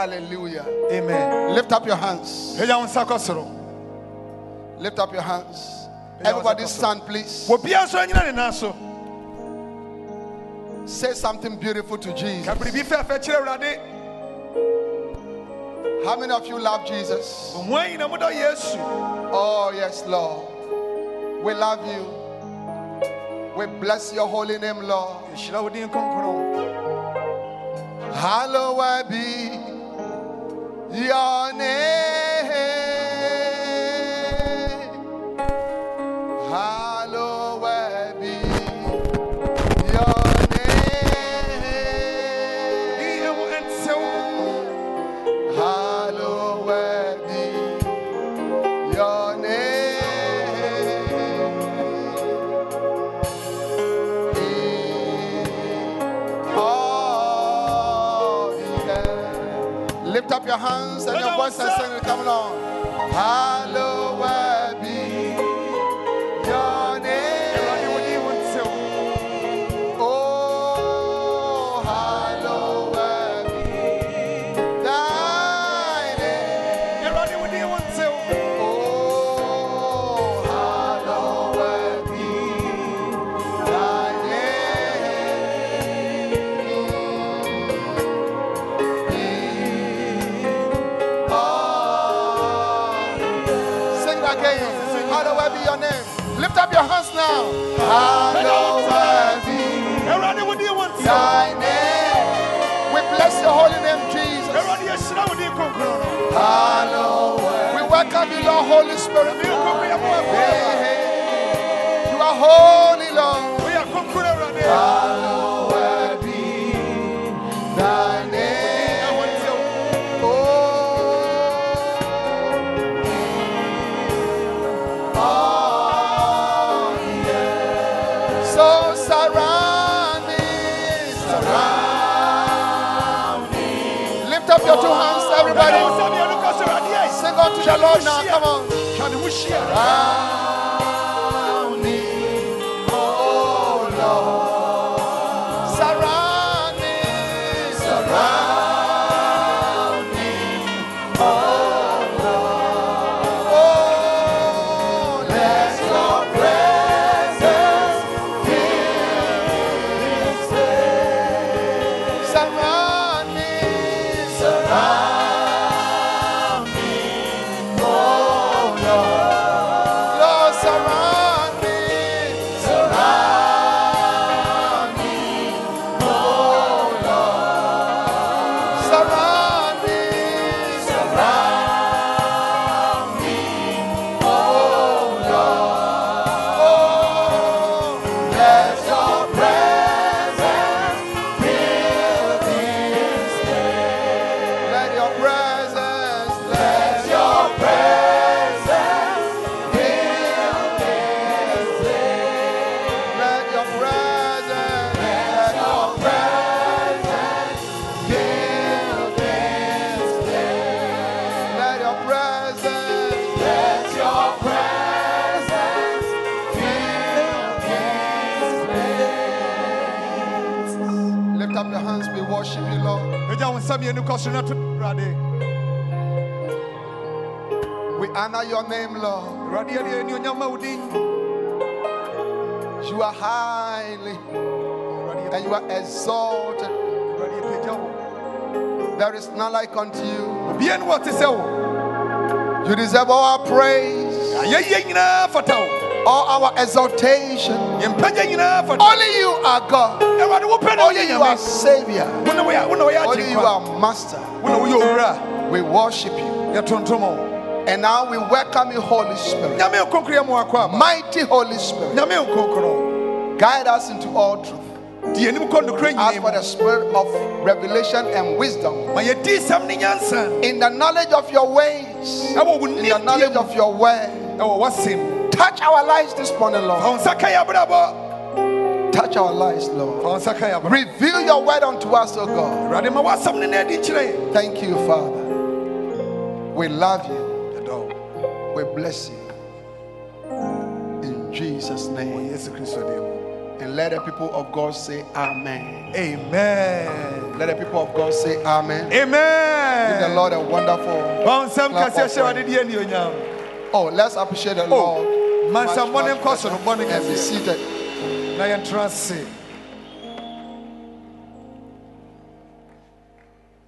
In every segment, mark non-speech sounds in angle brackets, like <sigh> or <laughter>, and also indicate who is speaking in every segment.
Speaker 1: Hallelujah.
Speaker 2: amen
Speaker 1: Lift up your hands.
Speaker 2: ɛgya wo nsa kɔ soro
Speaker 1: Lift up your hands. Everybody stand, please.
Speaker 2: obiara nso anyina ne nan so
Speaker 1: Say something beautiful to Jesus.
Speaker 2: biribi fɛfɛ kyerɛ awurade
Speaker 1: How many of you love Jesus?
Speaker 2: mo anyina modɔ yesu
Speaker 1: Oh, yes, Lord. We love you. We bless your holy name, Lord. Hallowed be your name. Voice and sing it. On. Welcome you, Lord, Holy Spirit. You are holy, Lord. Hallowed be. So surround me, your two hands, everybody.
Speaker 2: Yɛ
Speaker 1: Sing unto the Lord now. Come on.
Speaker 2: twa
Speaker 1: We honor your name, Lord.
Speaker 2: awurade yɛde anuonyam ma wo din
Speaker 1: You are highly and you are exalted.
Speaker 2: awurade yɛpagya wo
Speaker 1: There is none like unto you.
Speaker 2: obia ne wɔ te sɛ wo
Speaker 1: You deserve all our praise,
Speaker 2: ayɛyie nyinaa fata wo
Speaker 1: all our exaltation.
Speaker 2: yɛmpagya nyinaa fata wo
Speaker 1: Only you are God.
Speaker 2: awurade wopɛ na
Speaker 1: Only you are Savior.
Speaker 2: wo na woyɛ wo na woyɛ
Speaker 1: Only you are Master.
Speaker 2: wo na woyɛ owura
Speaker 1: We worship you. And now we welcome you, Holy Spirit.
Speaker 2: nyame nkonkro yɛ mo akɔ aba
Speaker 1: Mighty Holy Spirit. Guide us into all truth.
Speaker 2: di anim kɔ nokora
Speaker 1: Ask for the spirit of revelation and wisdom
Speaker 2: ma yɛdi nsɛm
Speaker 1: in the knowledge of your ways, in the knowledge of your word. Touch our lives this morning, Lord. Touch our lives, Lord.
Speaker 2: fa wo nsa ka yɛ abrabɔ
Speaker 1: Reveal your word unto us, O God.
Speaker 2: awurade ma w'asɛm ne na adi kyerɛ yɛn
Speaker 1: Thank you, Father. We love you. We bless you. In Jesus' name.
Speaker 2: Oh, yesu kristo din mu
Speaker 1: And let the people of God say Amen.
Speaker 2: Amen.
Speaker 1: Let the people of God say Amen.
Speaker 2: Amen.
Speaker 1: Give the Lord a wonderful.
Speaker 2: Bɔnsɛm
Speaker 1: clap
Speaker 2: kɛseɛ
Speaker 1: of
Speaker 2: hyɛ wɔde
Speaker 1: praise.
Speaker 2: di animuonyam.
Speaker 1: Oh, let's appreciate the
Speaker 2: Oh,
Speaker 1: Lord.
Speaker 2: man,
Speaker 1: much,
Speaker 2: some morning
Speaker 1: much
Speaker 2: cause
Speaker 1: better.
Speaker 2: of morning
Speaker 1: and be seated.
Speaker 2: Na yɛntena ase.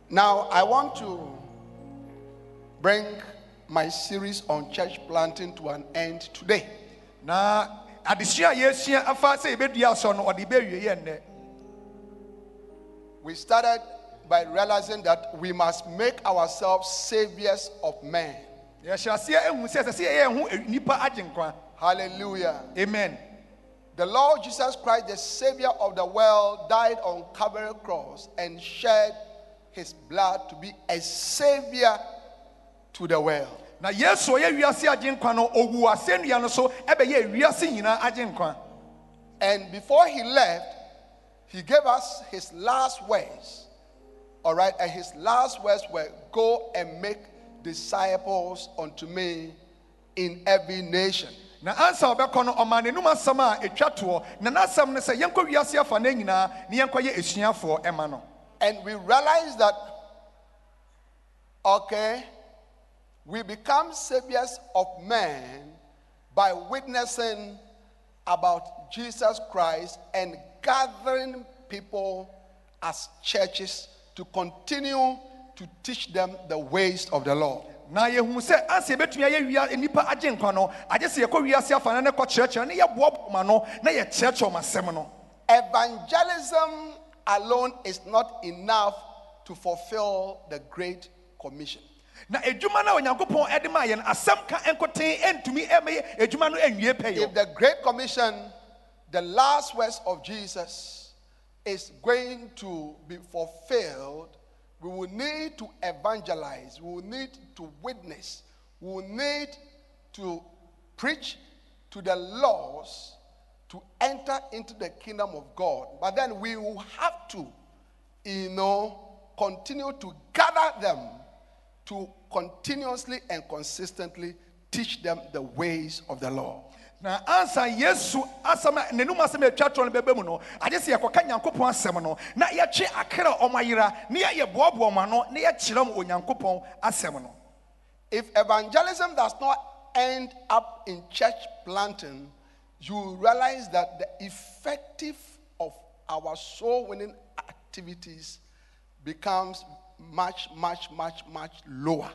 Speaker 1: Now, I want to bring my series on church planting to an end today.
Speaker 2: Na adesua a yɛasua afa sɛ yɛbɛdua asɔ no ɔde bɛwie yɛ nnɛ.
Speaker 1: We started by realizing that we must make ourselves saviors of men.
Speaker 2: Yɛhyɛ aseɛ ehu sɛ ɛsɛ sɛ yɛyɛ yɛn ho nipa agyenkwa.
Speaker 1: Hallelujah.
Speaker 2: Amen.
Speaker 1: The Lord Jesus Christ, the Savior of the world, died on Calvary cross and shed his blood to be a savior to the world.
Speaker 2: Na Yesu a ɔyɛ wiase agyenkwa no owu asɛnnua no so ɛbɛyɛ wiase nyinaa agyenkwa.
Speaker 1: And before he left, he gave us his last words. All right, and his last words were go and make disciples unto me in every nation.
Speaker 2: Na ansa ɔbɛkɔ no ɔma n'anum asɛm a etwa toɔ na n'asɛm no sɛ yɛnkɔ wiase afa ne nyinaa na yɛnkɔyɛ esuafoɔ ɛma no.
Speaker 1: And we realize that, okay, we become saviors of men by witnessing about Jesus Christ and gathering people as churches to continue to teach them the ways of the Lord.
Speaker 2: Na yɛhu sɛ ansa yɛbɛtumi ayɛ wia nnipa agye nkwa no agye sɛ yɛkɔ wiase afa no ne kɔkyerɛkyerɛ ne yɛboaboa ma no na yɛkyerɛkyerɛ ɔm asɛm no
Speaker 1: Evangelism alone is not enough to fulfill the Great Commission.
Speaker 2: na edwuma no a onyankopɔn ɛde maa yɛn asɛm ka nkoten ɛntumi ɛmɛyɛ edwuma no anwie pɛyɛ
Speaker 1: If the Great Commission, the last words of Jesus, is going to be fulfilled, we will need to evangelize, we will need to witness, we will need to preach to the lost to enter into the kingdom of God. But then we will have to, you know, continue to gather them to continuously and consistently teach them the ways of the Lord.
Speaker 2: Na ansa yesu asɛm n'anum asɛm atwa no mu no agye sɛ yɛkɔka nyankopɔn asɛm no na yɛtwe ɔmo ayera na yɛkyerɛ onyankopɔn asɛm no
Speaker 1: If evangelism does not end up in church planting, you realize that the effective of our soul winning activities becomes much, much, much, much lower.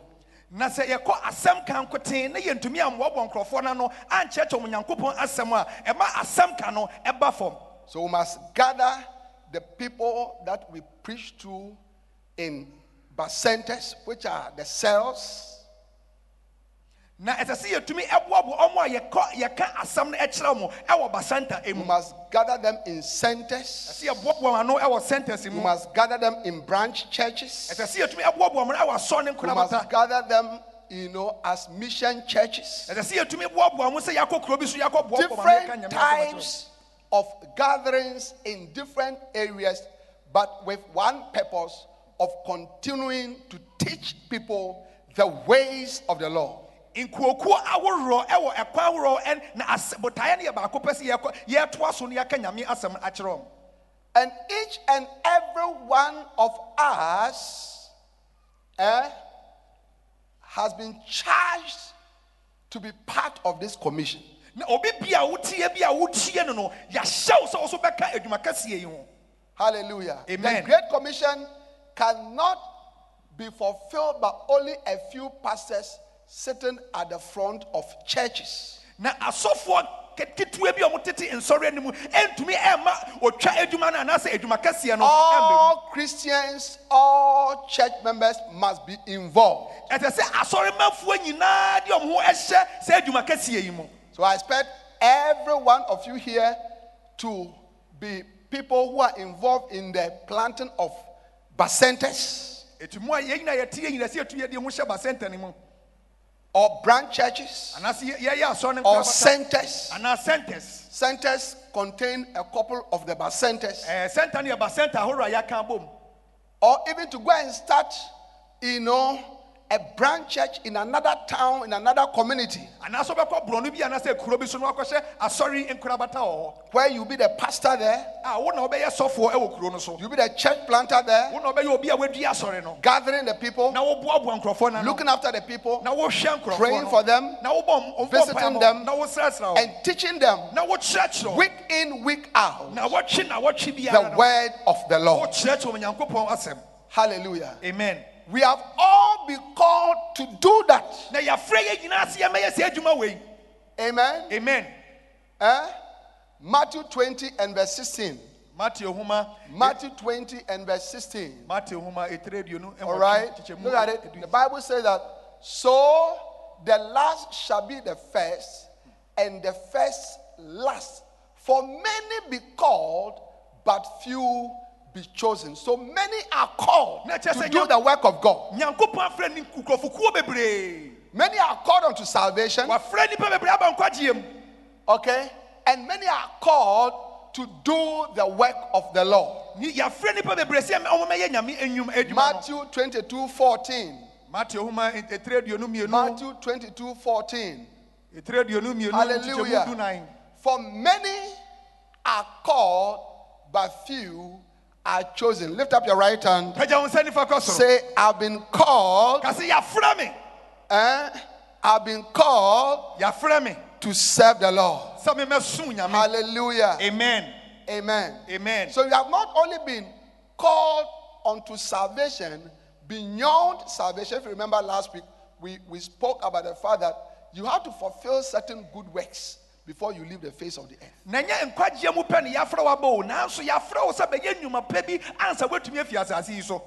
Speaker 2: Na sɛ yɛkɔ asɛm ka nkoten na yɛntumi ammoaboa nkurɔfoɔ no ano ankyerɛkyerɛ ɔmo nyankopɔn asɛm a ɛma asɛm ka no ɛba fam.
Speaker 1: So we must gather the people that we preach to in bacentas, which are the cells,
Speaker 2: na ɛsɛ sɛ yɛtumi ɛboaboa ɔmo a yɛkɔ yɛka asɛm no ɛkyerɛ ɔmo ɛwɔ basanta
Speaker 1: we
Speaker 2: emu
Speaker 1: must gather them in centers,
Speaker 2: ɛsɛ yɛboaboa ano ɛwɔ centers
Speaker 1: we
Speaker 2: mu
Speaker 1: must gather them in branch churches.
Speaker 2: ɛsɛ sɛ yɛtumi ɛboaboa wɔn ɛwɔ asɔre ne
Speaker 1: We must gather them, you know, as mission churches.
Speaker 2: ɛsɛ sɛ yɛtumi boaboa wɔn sɛ yɛakɔ kuro bi so yɛakɔ boaboa wɔn ano yɛka
Speaker 1: Different types of gatherings in different areas, but with one purpose of continuing to teach people the ways of the Lord.
Speaker 2: Nkuokuo ahoroɔ ɛwɔ ɛkwan ahoroɔ ɛn na as botaeɛ no yɛ baako pɛ sɛ yɛkɔ yɛtoa so no nyame asɛm akyerɛ wɔn
Speaker 1: And each and every one of us eh, has been charged to be part of this commission.
Speaker 2: na obi bi a wotie bi a wotie no no sɛ wo so bɛka adwuma kɛseɛ yi ho
Speaker 1: Hallelujah.
Speaker 2: Amen.
Speaker 1: The Great Commission cannot be fulfilled by only a few pastors sitting at the front of churches.
Speaker 2: na asɔfoɔ ketewa bi a wɔtete nsɔre anim ɛntumi ɛma otwa adwuma no anaasɛ adwuma kɛseɛ no
Speaker 1: All Christians, all church members must be involved.
Speaker 2: ɛsɛ sɛ asɔremafoɔ nyinaa de ɔmo ho ɛhyɛ sɛ adwuma kɛseɛ yi mu
Speaker 1: So I expect every one of you here to be people who are involved in the planting of bacentas
Speaker 2: ɛti mu a yɛn nyinaa yɛte yɛ nyinaa sɛ yɛtu yɛde ho hyɛ mu
Speaker 1: or branch churches
Speaker 2: anaasɛ yɛ- yɛyɛ asɔre no
Speaker 1: or centers.
Speaker 2: centers
Speaker 1: Centers contain a couple of the bacentas.
Speaker 2: ɛɛ eh, center no yɛ basɛnta ahorow a yɛaka abom
Speaker 1: or even to go and start, you know, a branch church in another town, in another community,
Speaker 2: anaasɛ wobɛkɔ borɔno bi anaasɛ kuro bi so na wakɔhyɛ asɔre ah, nkorabata wɔ hɔ
Speaker 1: where you'll be the pastor there, ah,
Speaker 2: a eh, wo na wobɛyɛ sɔfoɔ ɛwɔ kuro no so?
Speaker 1: You'll be the church planter there,
Speaker 2: wo na wobɛyɛ obi a wadua asɔre no?
Speaker 1: Gathering the people,
Speaker 2: na woboaboa nkurɔfoɔ no. Ano
Speaker 1: looking after the people,
Speaker 2: na wohwɛ nkurɔfoɔ
Speaker 1: praying for them,
Speaker 2: na wobɔ wobɔ
Speaker 1: visiting them, and teaching them. Week in, week out.
Speaker 2: Na wɔtwe na wɔtwe
Speaker 1: the word of the Lord.
Speaker 2: wokyerɛkyerɛ onyankopɔn asɛm.
Speaker 1: Hallelujah.
Speaker 2: amen
Speaker 1: We have all been called to do that.
Speaker 2: na yɛafrɛ yɛ nyinaa sɛ yɛmɛyɛ sɛ adwuma wei
Speaker 1: Amen.
Speaker 2: amen
Speaker 1: Eh? Matthew 20 and verse 16.
Speaker 2: mateo homa
Speaker 1: Matthew 20 and verse 16.
Speaker 2: mateo homa ɛtire aduonu
Speaker 1: All right. Look at it. The Bible says that so the last shall be the first, and the first last. For many be called, but few be chosen. So many are called to do the work of God.
Speaker 2: nyankopɔn afrɛ ne nkurɔfokuo bebree
Speaker 1: Many are called unto salvation.
Speaker 2: wafrɛ nnipa bebree aba nkwagyeɛ mu
Speaker 1: Okay. And many are called to do the work of the Lord.
Speaker 2: Ni- yɛafrɛ nnipa bebree sɛ ɔmɔmɛyɛ nyame anwum adwuma no
Speaker 1: Matthew 22 14.
Speaker 2: mateo homa ɛtire aduonu mmienu
Speaker 1: Matthew 22 14.
Speaker 2: ɛtire aduonu mmienu
Speaker 1: Hallelujah. For many are called, but few are chosen. Lift up your right hand.
Speaker 2: pagya wo nsa nifa kɔ soro
Speaker 1: Say, I've been called,
Speaker 2: ka sɛ yɛafrɛ me
Speaker 1: eh? I've been called to serve the Lord.
Speaker 2: sɛ memɛso nyame
Speaker 1: Hallelujah.
Speaker 2: amen
Speaker 1: Amen.
Speaker 2: amen
Speaker 1: So you have not only been called unto salvation, beyond salvation. If you remember last week, we, we spoke about the fact that you have to fulfill certain good works before you leave the face of the earth.
Speaker 2: na nyɛ nkwagyeɛ mu pɛ ne yɛafrɛ wabɔ o nanso yɛafrɛ wo sɛ bɛyɛ nnwuma pa bi ansa woatumi afi asase yi so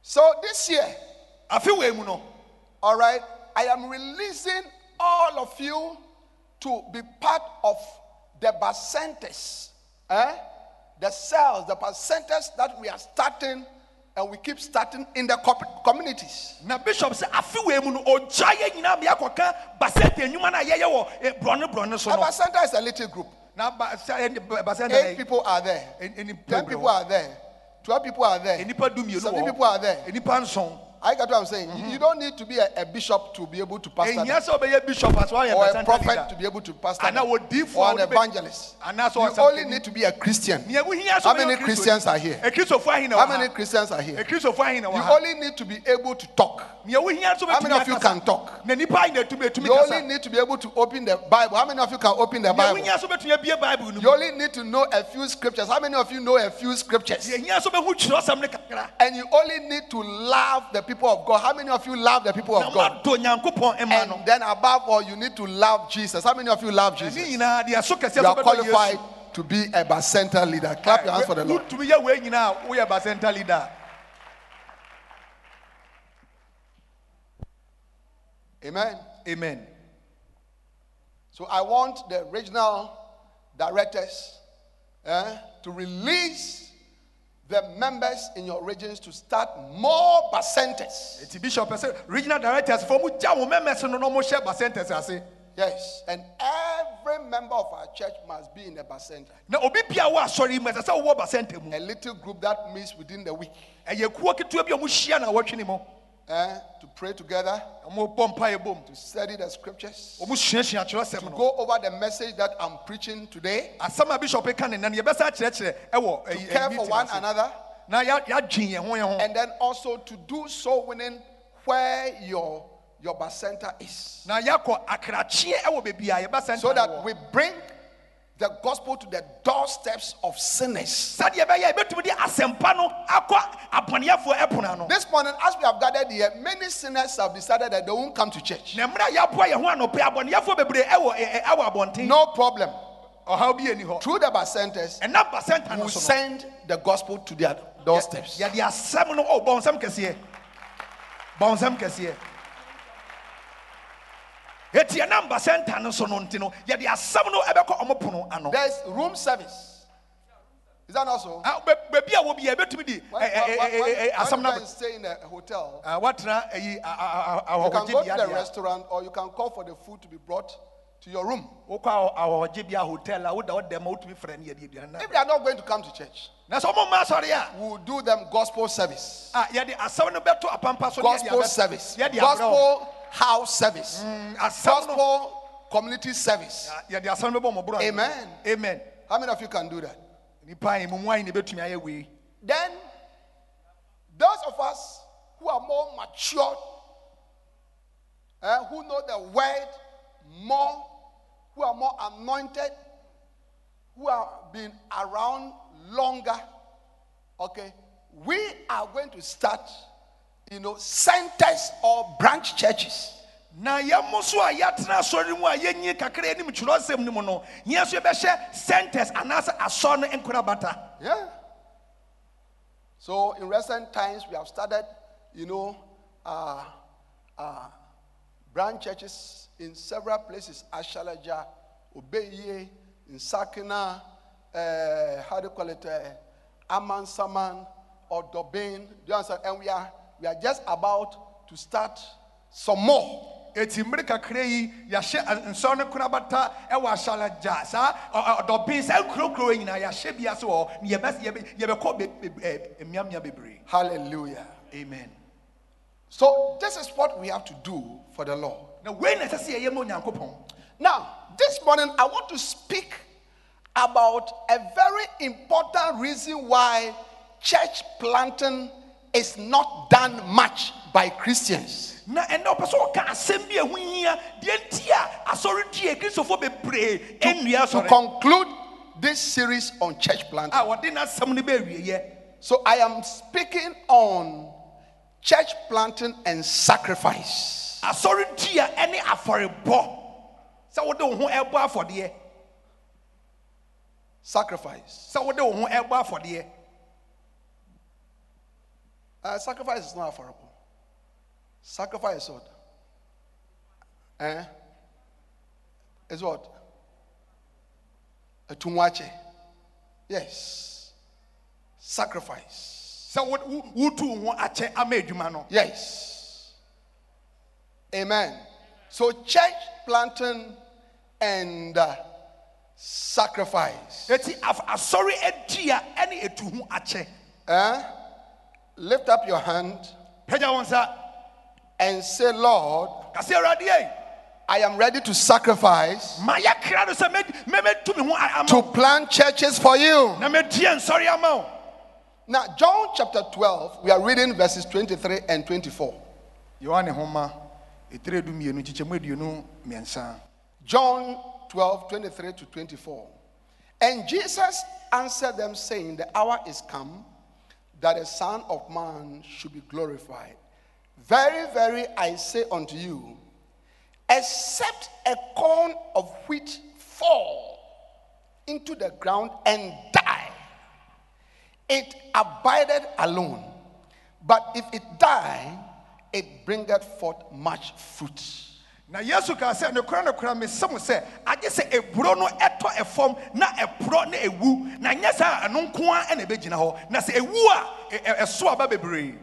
Speaker 1: So this year,
Speaker 2: afe wei mu no
Speaker 1: all right, I am releasing all of you to be part of the bacentas, eh? the cells, the bacentas that we are starting and we keep starting in the communities.
Speaker 2: na bishop sɛ afe wei mu no ɔgya yɛ nyinaa ma yɛakɔka basɛte nnwuma no a yɛyɛ wɔ eh, borɔne borɔne so no
Speaker 1: bacenta is a little group.
Speaker 2: na ba- sɛ- eh,
Speaker 1: Eight
Speaker 2: eh,
Speaker 1: people are there.
Speaker 2: Eh, eh,
Speaker 1: Ten people are there. Twelve people are there.
Speaker 2: nnipa dumienu
Speaker 1: Seven
Speaker 2: wɔ
Speaker 1: people are there.
Speaker 2: nnipa nson
Speaker 1: I get what I'm saying. You- You don't need to be a, a bishop to be able to pastor
Speaker 2: ɛhia
Speaker 1: them,
Speaker 2: sɛ wobɛyɛ bishop as woayɛ
Speaker 1: or a prophet
Speaker 2: leader
Speaker 1: to be able to pastor
Speaker 2: odiyifoɔ
Speaker 1: or an evangelist.
Speaker 2: anaasɛ
Speaker 1: You only need to be a Christian.
Speaker 2: Nea wohia sɛ
Speaker 1: How many Christians are here?
Speaker 2: Akristofo ahe na
Speaker 1: How many Christians are here?
Speaker 2: akristofo ahe na wɔ
Speaker 1: You only need to be able to talk.
Speaker 2: nea wohia nso
Speaker 1: How many of you can talk?
Speaker 2: na nipa ahe na ɛtumi ɛtumi
Speaker 1: You only need to be able to open the Bible. How many of you can open the Bible?
Speaker 2: wohia nso bɛtumi abie bible no
Speaker 1: You only need to know a few scriptures. How many of you know a few scriptures?
Speaker 2: nea hia nso bɛhu kyerɛsɛm no kakra
Speaker 1: And you only need to love the people of God. How many of you love the people of God?
Speaker 2: madɔ nyankopɔn ma no
Speaker 1: And then above all, you need to love Jesus. How many of you love Jesus?
Speaker 2: nyinaa deɛ so
Speaker 1: You are qualified to be a bacenta leader. Clap your hands for the Lord.
Speaker 2: wotumi yɛ wei nyinaa a woyɛ basɛnta leader
Speaker 1: Amen.
Speaker 2: amen
Speaker 1: So I want the regional directors eh, to release the members in your regions to start more bacentas.
Speaker 2: ɛti bishop ɛsɛ regional directors fɔ mu gya wo mɛmɛs no na ɔmohyɛ basɛntɛs ase
Speaker 1: Yes. And every member of our church must be in a bacenta.
Speaker 2: na obi bia wɔ asɔre yi mu ɛsɛ sɛ wowɔ basɛnta mu
Speaker 1: A little group that meets within the week
Speaker 2: ɛyɛ kuo ketewa bi a ɔmohyia na wɔtwe ne mu
Speaker 1: eh, to pray together,
Speaker 2: ɔmobɔ mpaeɛ bom.
Speaker 1: To study the scriptures, to go over the message that I'm preaching today,
Speaker 2: asɛm a bishop ka ne nna no yɛbɛsa akyerɛkyerɛ ɛwɔ
Speaker 1: to
Speaker 2: ɛyi-
Speaker 1: care for one another,
Speaker 2: na yɛ- yɛadwen yɛn ho yɛn ho.
Speaker 1: And then also to do soul winning where your your bacenta is.
Speaker 2: na yɛakɔ akrakyeɛ ɛwɔ baabi a yɛbɛsɛnta
Speaker 1: so that we bring the gospel to the doorsteps of sinners.
Speaker 2: sɛdeɛ ɛbɛyɛ a yɛbɛtumi de asɛmpa no akɔ abɔneyɛfoɔ ɛpona no
Speaker 1: This morning, as we have gathered here, many sinners have decided that they won't come to church. No problem.
Speaker 2: ɔhaw bi ani hɔ
Speaker 1: Through the bacentas,
Speaker 2: ɛnam basɛnta no
Speaker 1: we
Speaker 2: no
Speaker 1: send the gospel to their doorsteps.
Speaker 2: yɛde asɛm no oh, bɔnsɛm kɛseɛ bɔnsɛm kɛseɛ ɛti ɛnam basɛnta no so no nti no yɛde asɛm no ɔmo pono ano
Speaker 1: There's room service. Is that also?
Speaker 2: Ah, ba- baabi a wɔ bi a yɛbɛtumi
Speaker 1: When, eh, eh,
Speaker 2: ɛ- eh, ɛ-
Speaker 1: when-
Speaker 2: ɛ- ɛ-
Speaker 1: when-
Speaker 2: ɛ- asɛm
Speaker 1: when
Speaker 2: no
Speaker 1: you stay in a hotel,
Speaker 2: Ah, watena ayi
Speaker 1: you can go to the restaurant or you can call for the food to be brought to your room.
Speaker 2: wokɔ ahɔgye bi hotel a woda wodɛ ma wotumi frɛ no yɛde
Speaker 1: If they are not going to come to church,
Speaker 2: na sɛ ɔmo mma asɔre
Speaker 1: we will do them gospel service.
Speaker 2: Ah, a yɛde asɛm no bɛto apampa so ne yɛde
Speaker 1: Gospel service.
Speaker 2: yɛde abrɛ wo.
Speaker 1: Gospel house service.
Speaker 2: no
Speaker 1: Gospel community service.
Speaker 2: yɛde asɛm no bɛbɔ mo borɔ
Speaker 1: Amen.
Speaker 2: amen
Speaker 1: How many of you can do that?
Speaker 2: nipa a mu mu ayi na ebɛtumi ayɛ wei
Speaker 1: Then, those of us who are more mature, eh, who know the word more, who are more anointed, who have been around longer, okay, we are going to start, you know, centers or branch churches.
Speaker 2: na so a centers
Speaker 1: Yeah. So in recent times, we have started, you know, uh, uh, branch churches in several places. Ashalaja, Obeye, in Sakina, uh, how do you call it? Uh, Amansaman or Dobin. Do you understand? And we are we are just about to start some more.
Speaker 2: eti mmere kakra yi yɛahyɛ a- nsɔre no korabata ɛwɔ ahyalagya saa ɔ- ɔ- ɔdɔben saa nkurokuro yi nyinaa yɛahyɛ bi ase wɔ ne yɛbɛ- yɛbɛ- yɛbɛkɔ be- be- ɛ, eh, eh, mmeammea bebree
Speaker 1: Hallelujah.
Speaker 2: amen
Speaker 1: So this is what we have to do for the Lord.
Speaker 2: na wei na ɛsɛ sɛ yɛyɛ ma onyankopɔn
Speaker 1: Now, this morning I want to speak about a very important reason why church planting is not done much by Christians.
Speaker 2: na ɛnɛ ɔpɛ sɛ ɔka asɛm bi ɛho hia deɛ nti a asɔre die kristofoɔ bebree ɛnnua
Speaker 1: To
Speaker 2: asɔre
Speaker 1: conclude this series on church planting.
Speaker 2: a wɔde n'asɛm no bɛawieyɛ
Speaker 1: So I am speaking on church planting and sacrifice.
Speaker 2: asɔre die a ɛne afɔrebɔ sɛ wode wo ho ɛbɔ afɔdeɛ
Speaker 1: Sacrifice.
Speaker 2: sɛ wode wo ho ɛbɔ afɔdeɛ
Speaker 1: Uh, sacrifice is not affordable. Sacrifice is what? Eh? Is what? A tumwache. Yes. Sacrifice.
Speaker 2: So what wo- wotu wo ho akyɛ ama adwuma
Speaker 1: Yes. Amen. So church planting and uh, sacrifice.
Speaker 2: eti af- asɔre adi a ɛne etu ho akyɛ
Speaker 1: Eh? Lift up your hand
Speaker 2: pagya wo nsa
Speaker 1: and say, Lord,
Speaker 2: ei eh.
Speaker 1: I am ready to sacrifice to plant churches for you.
Speaker 2: na mɛdie nsɔre ama wo
Speaker 1: Now, John chapter 12, we are reading verses 23 and 24.
Speaker 2: yohane homa ɛtire du mmienu kyekyɛmu aduonu mmiɛnsa
Speaker 1: John 12, 23 to 24. And Jesus answered them, saying, The hour is come that the Son of Man should be glorified. Very, very, I say unto you, except a corn of wheat fall into the ground and die, it abideth alone. But if it die, it bringeth forth much fruit.
Speaker 2: Na yesu kaa sɛ nokora nokora mesɛ mo sɛ agye sɛ eburo no ɛfam na ɛporɔ na ewu na nyɛ saa ɛno nko a ɛna ɛbɛgyina hɔ na sɛ ewu a ɛso aba bebree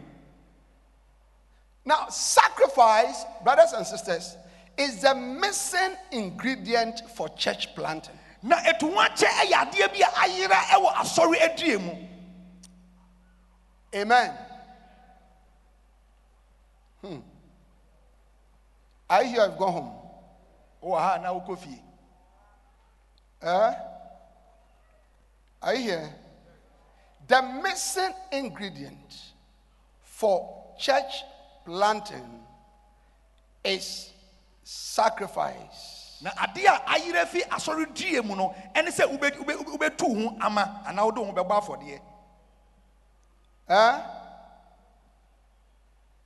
Speaker 1: Now, sacrifice, brothers and sisters, is the missing ingredient for church planting.
Speaker 2: na etu ho akyɛ ɛyɛ adeɛ bi a ayera ɛwɔ asɔre adie mu
Speaker 1: Amen. Hmm. I hear I've gone home.
Speaker 2: Oh, ha na wokɔ fie
Speaker 1: Eh? Are you here? The missing ingredient for church planting is sacrifice.
Speaker 2: na adeɛ a ayera fi asɔre die mu no ɛne sɛ wobɛ- wobɛ- wobɛtu wo ho ama anaa wode wo ho bɛbɔ afɔdeɛ
Speaker 1: Eh?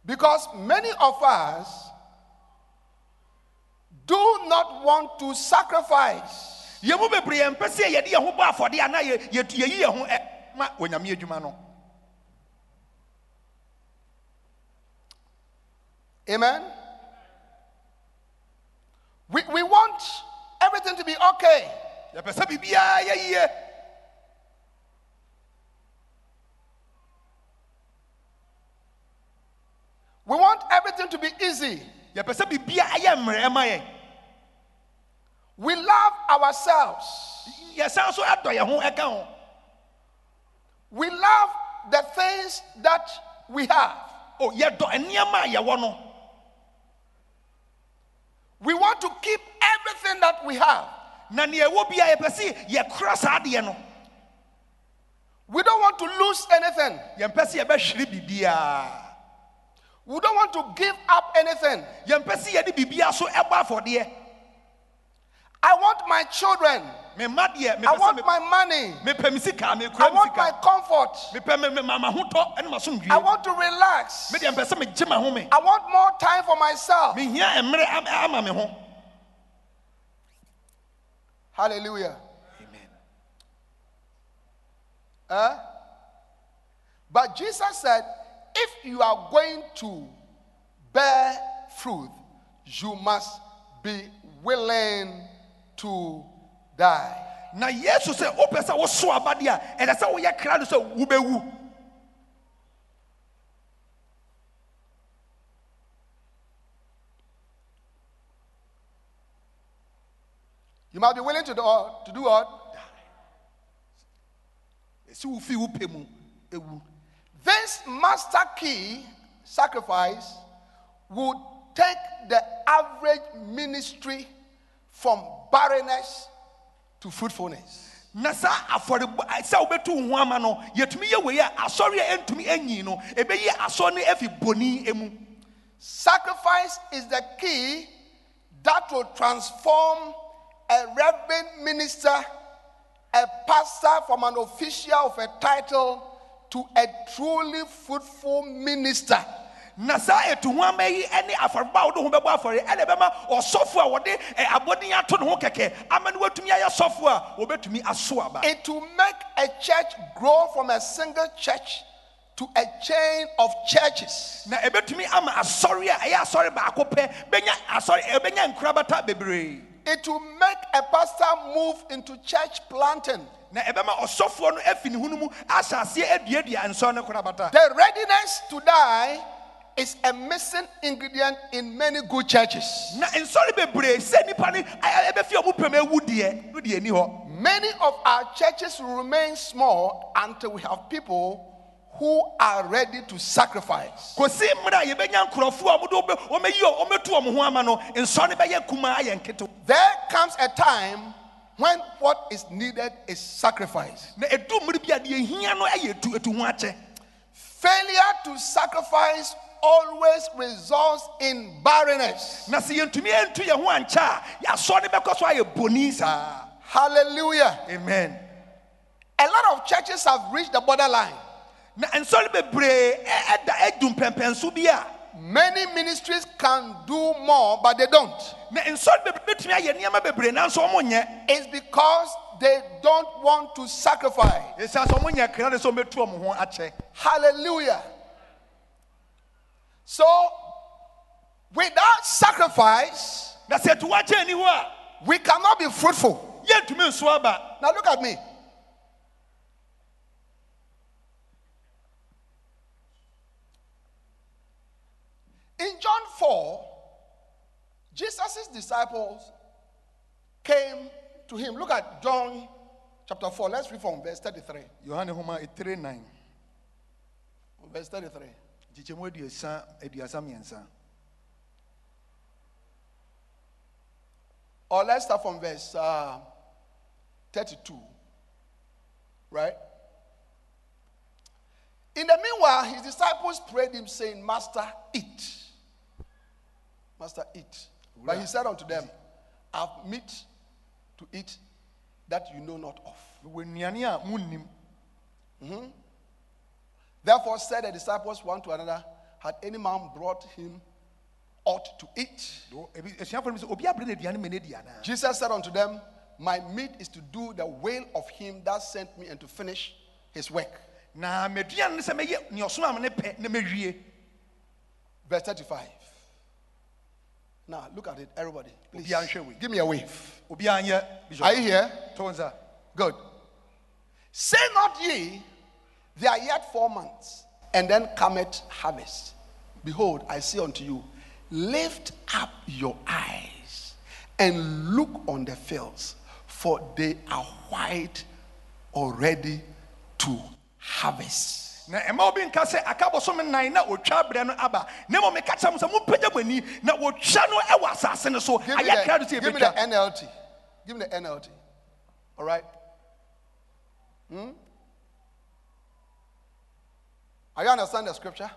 Speaker 1: Because many of us do not want to sacrifice.
Speaker 2: yɛn bebree yɛmpɛ sɛ yɛde yɛn ho bɔ afɔdeɛ anaa yɛyi yɛn ho eh, ma onyame adwuma no
Speaker 1: Amen? We, we want everything to be okay.
Speaker 2: yɛpɛ sɛ biribiara yɛ
Speaker 1: We want everything to be easy.
Speaker 2: yɛpɛ sɛ biribiara ɛyɛ mmerɛ ma yɛn
Speaker 1: We love ourselves.
Speaker 2: yɛsan so adɔ yɛn ho ɛka ho
Speaker 1: We love the things that we have.
Speaker 2: o yɛdɔ nneɛma a yɛwɔ no
Speaker 1: We want to keep everything that we have.
Speaker 2: na nea ɛwɔ bi a yɛpɛ sɛ yɛkora saa adeɛ no
Speaker 1: We don't want to lose anything.
Speaker 2: yɛmpɛ sɛ yɛbɛhwere biribiaa
Speaker 1: We don't want to give up anything.
Speaker 2: yɛmpɛ sɛ yɛde biribiaa so ɛbɔ afɔdeɛ
Speaker 1: I want my children. I want my money. I want my comfort.
Speaker 2: mepɛ me- me- ma
Speaker 1: I want to relax.
Speaker 2: me deɛ mpɛ sɛ megye ma
Speaker 1: I want more time for myself.
Speaker 2: mehia mmerɛ am- ama
Speaker 1: Hallelujah.
Speaker 2: Amen.
Speaker 1: Huh? But Jesus said, if you are going to bear fruit, you must be willing to die.
Speaker 2: na yesu sɛ wopɛ sɛ woso abadeɛ a ɛsɛ sɛ woyɛ kra no sɛ wobɛwu
Speaker 1: You might be willing to do, uh, to do
Speaker 2: wo fii wo pɛ mu ɛwu
Speaker 1: This master key sacrifice would take the average ministry from barrenness to fruitfulness.
Speaker 2: na saa afɔrebɔ eh, sɛ wobɛtu wo ho ama no yɛtumi yɛ wei a asɔre a ɛntumi anyi no ɛbɛyi asɔre no afi bɔni mu
Speaker 1: Sacrifice is the key that will transform a reverend minister, a pastor from an official of a title to a truly fruitful minister.
Speaker 2: Na saa ɛtu ho ama yi ne afɔrebɔ a wode ho bɛbɔ afɔre ɛna ɛbɛma ɔsɔfo a wɔde abɔden ato ne ho kɛkɛ ama no watumi ayɛ sɔfo a wɔbɛtumi aso aba
Speaker 1: It will make a church grow from a single church to a chain of churches.
Speaker 2: na ɛbɛtumi ama asɔre a ɛyɛ asɔre baako pɛ bɛnya asɔre ɛbɛnya nkorabata bebree
Speaker 1: It will make a pastor move into church planting.
Speaker 2: na ɛbɛma ɔsɔfoɔ no afi ne ho no mu ahyɛ aseɛ aduadua nsɔ no korabata
Speaker 1: The readiness to die is a missing ingredient in many good churches.
Speaker 2: na nsɔre bebree sɛ nnipa no ɛ- ɛbɛfi a ɔmo pɛm awu deɛ no deɛ ni hɔ
Speaker 1: Many of our churches remain small until we have people who are ready to sacrifice.
Speaker 2: kòsi mmerɛ a yɛbɛnya nkurɔfoɔ a ɔmode ɔmɛ- ɔmɛyi ɔ- ɔmɛtu ɔmo ho ama no nsɔ no bɛyɛ kumaa ayɛ nketewa
Speaker 1: There comes a time when what is needed is sacrifice.
Speaker 2: na ɛdu mmere bi a deɛ hia no ɛyɛ etu etu ho akyɛ
Speaker 1: Failure to sacrifice always results in barrenness.
Speaker 2: na sɛ yɛntumi ɛntu yɛn ho ankyɛ a yɛasɔ no bɛkɔ so ayɛ boni saa
Speaker 1: Hallelujah.
Speaker 2: amen
Speaker 1: A lot of churches have reached the borderline.
Speaker 2: na nsɔre bebree ɛ- ɛda ɛdu mpɛmpɛnso bi a
Speaker 1: Many ministries can do more, but they don't.
Speaker 2: na nsɔre bebree bɛtumi ayɛ nneɛma bebree nanso ɔmo
Speaker 1: It's because they don't want to sacrifice.
Speaker 2: ɛsiane sɛ ɔmo nyɛ kra de sɛ ɔmɛtu ɔmo ho akyɛ
Speaker 1: Hallelujah. So, without sacrifice,
Speaker 2: na sɛ ɛtu wakyɛ ani
Speaker 1: we cannot be fruitful.
Speaker 2: yɛntumi nso aba
Speaker 1: Now, look at me. In John 4, Jesus' disciples came to him. Look at John chapter 4. Let's read from verse 33.
Speaker 2: yohane homa ɛtire nan
Speaker 1: Verse 33.
Speaker 2: Kyekyɛmu aduasa aduasa mmiɛnsa
Speaker 1: Or let's start from verse uh, 32. Right? In the meanwhile, his disciples prayed him, saying, Master, eat. Master, eat. But he said unto them, I have meat to eat that you know not of.
Speaker 2: wɔ nnuane a monnim
Speaker 1: Therefore said the disciples one to another, Had any man brought him ought to eat?
Speaker 2: Do- ebi- asuafoɔ no sɛ obi abrɛ no aduane ma no adi anaa
Speaker 1: Jesus said unto them, My meat is to do the will of him that sent me and to finish his work.
Speaker 2: na m'aduane no sɛ mɛyɛ nea ɔsoma me ne pɛ na mɛwie
Speaker 1: Verse 35. Now look at it, everybody. Please.
Speaker 2: Obiara nhwɛ wei.
Speaker 1: Give me a wave.
Speaker 2: obiara nyɛ bishop
Speaker 1: Are you here? Good. Say not ye, there are yet four months, and then cometh harvest. Behold, I say unto you, lift up your eyes and look on the fields, for they are white already to harvest.
Speaker 2: na ɛma obi nka sɛ aka bɔsɔm nnan na otwa berɛ no aba na mmom meka kyerɛ m sɛ mopagya mo ani na wɔtwa no ɛwɔ asase no so
Speaker 1: Give me,
Speaker 2: ayɛ kra do
Speaker 1: the,
Speaker 2: sɛ
Speaker 1: give me the NLT. Give me the NLT. All right? Hmm? Are you understand the scripture?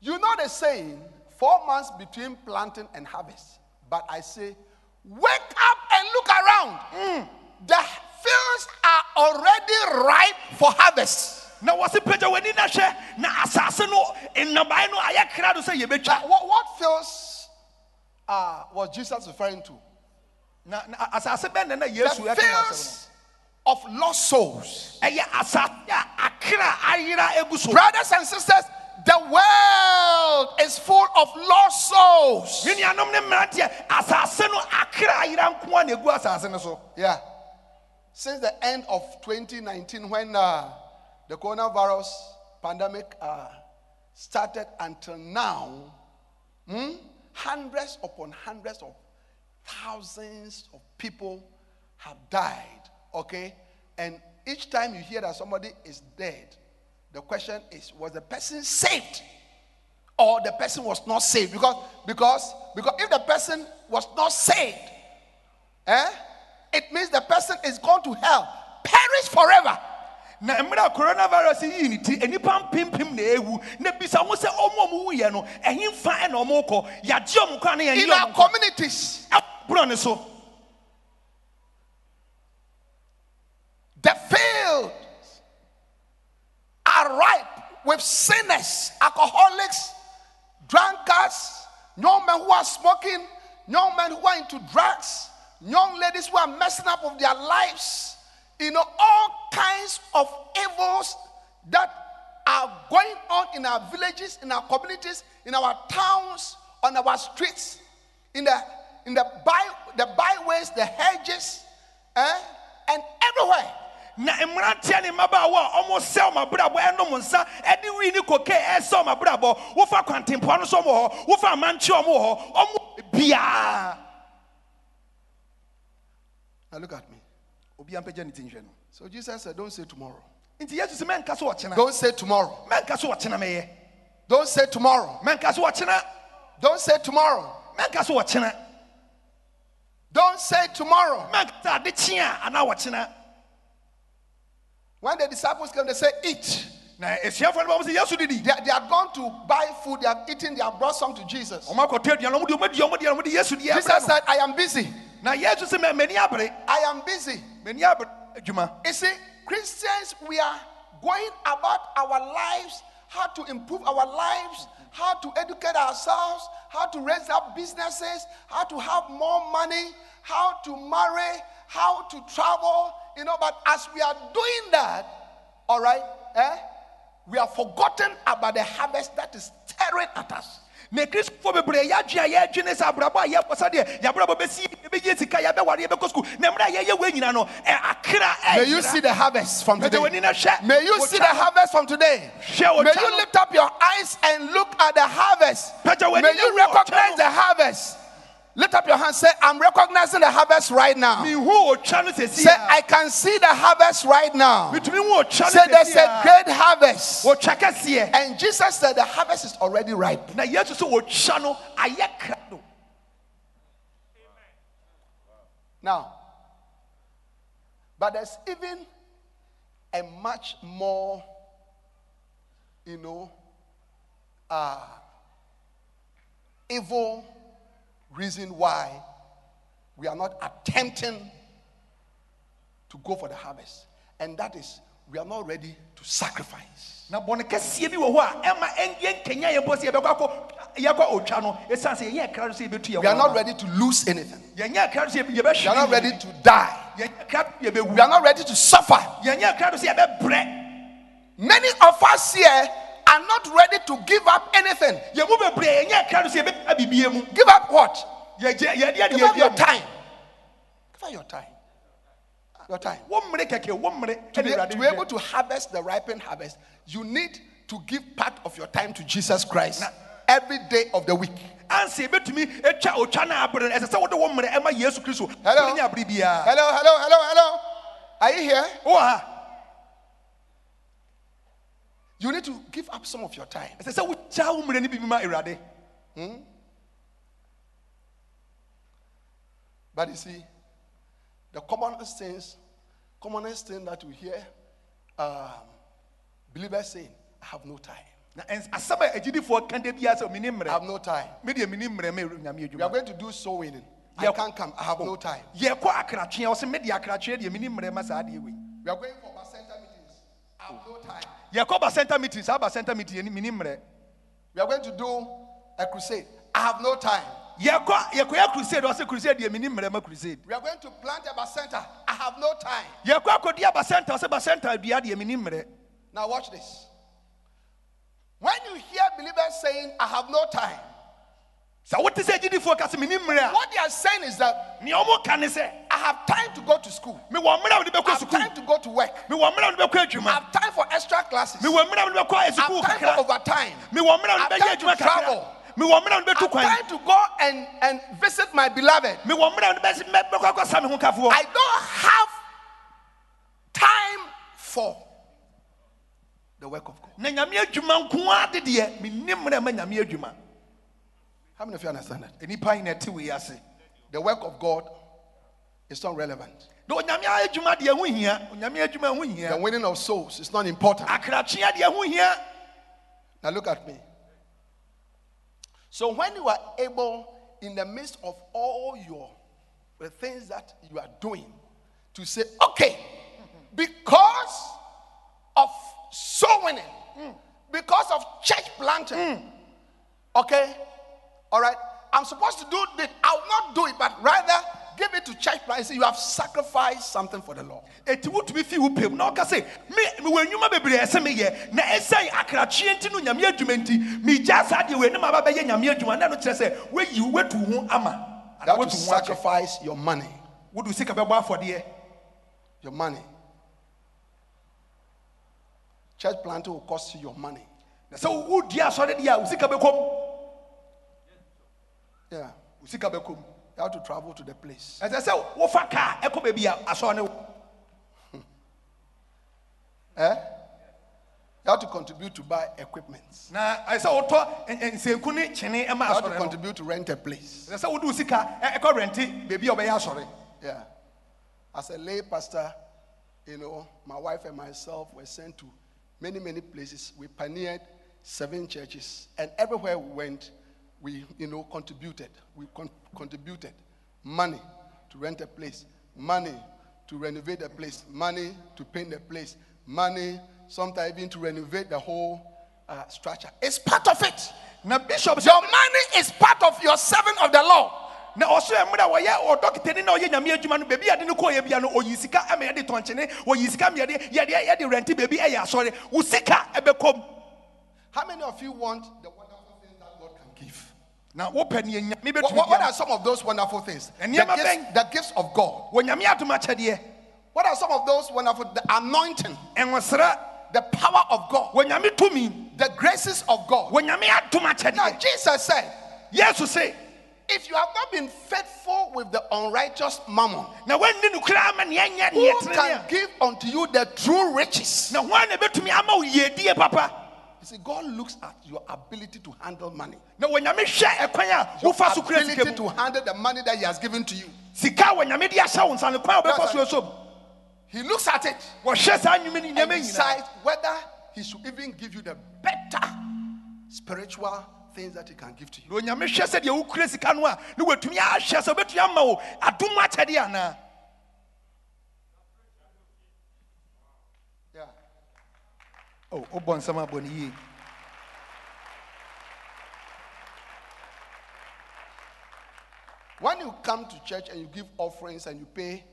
Speaker 1: You know the saying, four months between planting and harvest. But I say, wake up and look around.
Speaker 2: Hmm.
Speaker 1: The fields are already ripe for harvest.
Speaker 2: na wɔse pagya w'ani na hwɛ na no nnabae no ayɛ kra do sɛ yɛbɛtwa
Speaker 1: What, what fields uh, was Jesus referring to?
Speaker 2: na asase bɛn na
Speaker 1: The
Speaker 2: yesu
Speaker 1: fields of lost souls.
Speaker 2: no ɛyɛ asase a akra ayera egu so
Speaker 1: Brothers and sisters, the world is full of lost souls.
Speaker 2: me nuanom ne mmeranteɛ asase no akra ayera nko a na egu asase no so
Speaker 1: Yeah. Since the end of 2019, when uh, the coronavirus pandemic uh, started until now, hmm, hundreds upon hundreds of thousands of people have died. Okay? And each time you hear that somebody is dead, the question is was the person saved? Or the person was not saved? Because, because, because if the person was not saved, eh, it means the person is going to hell, perish forever.
Speaker 2: na mmerɛ a coronavirus yii ne ti nnipa mpempem na ewu na bisa ho sɛ ɔmo ɔmo wuyɛ no ɛhemfa ɛna ɔmo kɔ yagye ɔmo na
Speaker 1: In
Speaker 2: yɛnyɛ
Speaker 1: our
Speaker 2: ɔmo kɔ
Speaker 1: communities,
Speaker 2: ɛborɔ ne so
Speaker 1: the fields are ripe with sinners, alcoholics, drunkards, young men who are smoking, young men who are into drugs, young ladies who are messing up with their lives. You know, all kinds of evils that are going on in our villages, in our communities, in our towns, on our streets, in the in the by the byways, the hedges, eh, and everywhere.
Speaker 2: Na mmeranteɛ ne mmabaawa a ɔmo sɛ ɔmo abrabɔ ɛnom nsa ɛde wii ne koke ɛsɛ ɔmo abrabɔ wofa kwantempɔn no so ɔmo wɔ hɔ wofa amantie ɔmo wɔ hɔ ɔmo biaa
Speaker 1: Now look at me.
Speaker 2: obi ampagya ne ti nhwɛ no
Speaker 1: So Jesus said, Don't say tomorrow.
Speaker 2: nti yesu sɛ mɛnka so ɔkyena
Speaker 1: Don't say tomorrow.
Speaker 2: mɛnka so ɔkyena mɛyɛ
Speaker 1: Don't say tomorrow.
Speaker 2: mɛnka so ɔkyena
Speaker 1: Don't say tomorrow.
Speaker 2: mɛnka so ɔkyena
Speaker 1: Don't say tomorrow.
Speaker 2: mɛnka ade kyea anaa wɔkyena
Speaker 1: When the disciples came, they said, Eat.
Speaker 2: na asuafoɔ no bɛ wɔn sɛ yesu didi
Speaker 1: They, they are gone to buy food, they have eaten, they have brought some to Jesus.
Speaker 2: ɔmo akɔtɔ aduane ɔmo de ɔmo di ɔmo di ɔmo de yesu di
Speaker 1: Jesus said, I am busy.
Speaker 2: na yesu sɛ mɛ mɛni abere
Speaker 1: I am busy.
Speaker 2: mɛni abere adwuma
Speaker 1: You see, Christians, we are going about our lives, how to improve our lives, how to educate ourselves, how to raise up businesses, how to have more money, how to marry, how to travel, you know. But as we are doing that, all right, eh, we have forgotten about the harvest that is staring at us.
Speaker 2: na kristofoɔ bebree yɛadwe a yɛadwene sɛ abrabɔ a yɛkɔ sɛ deɛ yɛabrabɔ bɛsi yɛbɛgye sika yɛbɛware yɛbɛkɔ sukuu na mmerɛ a yɛyɛ wei nyina no ɛ akra
Speaker 1: May you see the harvest from today.
Speaker 2: w'ani na hwɛ.
Speaker 1: May you see the harvest from today. May you lift up your eyes and look at the harvest. May you recognize the harvest. Lift up your hand. Say, I'm recognizing the harvest right now.
Speaker 2: mehu ɔtwa no sɛsi
Speaker 1: Say, I can see the harvest right now.
Speaker 2: metumi hu ɔtwa
Speaker 1: Say, there's a great harvest. And Jesus said, the harvest is already ripe.
Speaker 2: na yesu sɛ ɔtwa no ayɛ kra no
Speaker 1: Now, but there's even a much more, you know, uh, evil reason why we are not attempting to go for the harvest. And that is, we are not ready to sacrifice.
Speaker 2: na bɔne kɛseɛ bi wɔ hɔ a ɛma ɛn- yɛnkanya yɛn bɔ sɛ yɛbɛkɔ akɔ yɛkɔ ɔtwa no ɛsiane sɛ yɛnyɛ kra no sɛ yɛbɛtu yɛn
Speaker 1: We are not ready to lose anything.
Speaker 2: yɛnyɛ kra no sɛ yɛbɛ-
Speaker 1: We are not ready to die.
Speaker 2: yɛnyɛ kra yɛbɛwu
Speaker 1: We are not ready to suffer.
Speaker 2: yɛnyɛ kra no sɛ yɛbɛbrɛ
Speaker 1: Many of us here are not ready to give up anything.
Speaker 2: yɛn mu bebree yɛnyɛ kra no sɛ yɛbɛka bibie mu
Speaker 1: Give up what?
Speaker 2: yɛgye yɛde ade
Speaker 1: Give up your time. Give up your time. Your time.
Speaker 2: wɔn mmere kɛkɛ wɔn mmere
Speaker 1: To be, to be able to harvest the ripened harvest, you need to give part of your time to Jesus Christ every day of the week.
Speaker 2: a adanse bɛtumi atwa otwa no abere no ɛsɛ sɛ wode wo mmerɛ ɛma yesu kristo
Speaker 1: Hello?
Speaker 2: wode ne abere biara
Speaker 1: Hello, hello, hello, hello. Are you here?
Speaker 2: ha
Speaker 1: You need to give up some of your time.
Speaker 2: ɛsɛ sɛ wogyaa wo mmerɛ no bi
Speaker 1: But you see, the commonest things, commonest thing that we hear um, believers saying, I have no time.
Speaker 2: na ɛns- asɛm a agyidifoɔ ka da biara sɛ
Speaker 1: I have no time.
Speaker 2: medeɛ meni mmerɛ ma nyame
Speaker 1: We are going to do soul winning. I can't come. I have no time.
Speaker 2: yɛkɔ akratwea ɔ sɛ mede akratwea deɛ meni mmerɛ ma saa adeɛ wei
Speaker 1: We are going for. I have no time.
Speaker 2: center meeting saa bacenta meeting yɛni meni mmerɛ
Speaker 1: We are going to do a crusade. I have no time.
Speaker 2: yɛkɔyɛ crusade ɔsɛ crusade deɛ meni mmerɛ ma crusade
Speaker 1: We are going to plant a center. I have no time.
Speaker 2: yɛkɔ bacenta ɔsɛ bacenta dua deɛ mmerɛ
Speaker 1: Now watch this. When you hear believers saying, I have no time,
Speaker 2: sɛ wote sɛ agyidifoɔ ka sɛ meni mmerɛ a
Speaker 1: what they are saying is that
Speaker 2: nea ɔmo ka ne sɛ
Speaker 1: I have time to go to school.
Speaker 2: mewɔ mmerɛ a wode
Speaker 1: I have time to go to work.
Speaker 2: mewɔ mmerɛ a wode bɛkɔ
Speaker 1: I have time for extra classes. I
Speaker 2: mewɔ mmerɛ a wode bɛkɔ
Speaker 1: have time for overtime.
Speaker 2: a
Speaker 1: I've time to travel.
Speaker 2: mewɔ mmerɛ a wode
Speaker 1: I have time to go and, and visit my beloved.
Speaker 2: mewɔ mmerɛ a wode bɛsi- mɛ- bɛkɔ akɔsa me ho
Speaker 1: I don't have time for the work of God. How many of you understand that?
Speaker 2: nnipa yi na ɛte wei ase
Speaker 1: The work of God is not relevant.
Speaker 2: na onyame adwuma deɛ ho hia onyame adwuma ho
Speaker 1: The winning of souls is not important.
Speaker 2: akratwea deɛ ho hia
Speaker 1: Now look at me. So when you are able, in the midst of all your the things that you are doing, to say, okay, because of soul winning, because of church planting, mm. okay, all right, I'm supposed to do this. I will not do it, but rather give it to church. See, you have sacrificed something for the Lord.
Speaker 2: ɛti wotumi fi wo pɛm na ɔka sɛ me mewɔ nnwuma bebree a ɛsɛ meyɛ na ɛsɛn akratwea nti no nyame adwuma nti megyaa saa deɛ wei ne ma bɛyɛ nyame adwuma na ɛno kyerɛ sɛ woatu wo ho ama
Speaker 1: You
Speaker 2: anaa
Speaker 1: have to
Speaker 2: woatu wo ho akyɛ
Speaker 1: sacrifice your money.
Speaker 2: wode wo sika bɛbɔ afɔdeɛ
Speaker 1: your money. Church planting will cost you your money.
Speaker 2: So na sɛ wodi asɔre deɛ a wo sika bɛkɔm
Speaker 1: Yeah.
Speaker 2: wo sika bɛkɔm
Speaker 1: You have to travel to the place.
Speaker 2: ɛsɛ sɛ wofa kaa ɛkɔ baabi a asɔre ne wo
Speaker 1: Eh? You have to contribute to buy equipment.
Speaker 2: na ɛsɛ sɛ wotɔ ɛ- ɛ- nsanku ne kyene ɛma
Speaker 1: You have to contribute to rent a place.
Speaker 2: ɛsɛ sɛ wode wo sika ɛ- ɛkɔ rɛnte baabi a ɔbɛyɛ asɔre
Speaker 1: Yeah. As a lay pastor, you know, my wife and myself were sent to many, many places. We pioneered seven churches, and everywhere we went, we, you know, contributed. We con- contributed money to rent a place, money to renovate a place, money to paint a place, money sometimes even to renovate the whole uh, structure. It's part of it.
Speaker 2: na bishop
Speaker 1: Your money is part of your servant of the Lord.
Speaker 2: na ɔso mmerɛ a wɔyɛ ɔdɔkitani na ɔyɛ nyame adwuma no baabi a yɛde no kɔɔyɛ bia no ɔyi sika ama yɛde tɔnkyene wɔyi sika ma yɛde yɛde yɛde rɛnte baabi ɛyɛ asɔre wo sika ɛbɛkɔm
Speaker 1: How many of you want the wonderful things that God can give?
Speaker 2: Wopɛ
Speaker 1: What, what, are some of those wonderful things? The gifts, the gifts of God.
Speaker 2: wɔ nyame adom
Speaker 1: What are some of those wonderful? The anointing, the power of God,
Speaker 2: wɔ nyame tumi
Speaker 1: the graces of God.
Speaker 2: wɔ nyame adom
Speaker 1: Now, Jesus said,
Speaker 2: yesu se
Speaker 1: if you have not been faithful with the unrighteous mammon,
Speaker 2: na woanni no koraa ama neɛ nyɛ
Speaker 1: who can give unto you the true riches?
Speaker 2: a na hwan na ɛbɛtumi ama wo yiedie papa
Speaker 1: You see, God looks at your ability to handle money,
Speaker 2: na wɔ nyame hwɛ ɛkwan a
Speaker 1: your
Speaker 2: wofa so kura sika
Speaker 1: ability to handle the money that He has given to you.
Speaker 2: sika a wɔ nyame de ahyɛ wo nsa no kwan a wobɛfa
Speaker 1: That's
Speaker 2: so
Speaker 1: right.
Speaker 2: so
Speaker 1: He looks at it
Speaker 2: wɔhwɛ saa nnwuma no
Speaker 1: and decides whether He should even give you the better spiritual things that He can give to you.
Speaker 2: na onyame hwɛ sɛdeɛ wokura sika no a na watumi ahwɛ sɛ wobɛtumi ama wo adom akyɛdeɛ anaa
Speaker 1: Yeah.
Speaker 2: O wobɔ nsɛm abɔ no yie
Speaker 1: When you come to church and you give offerings and you pay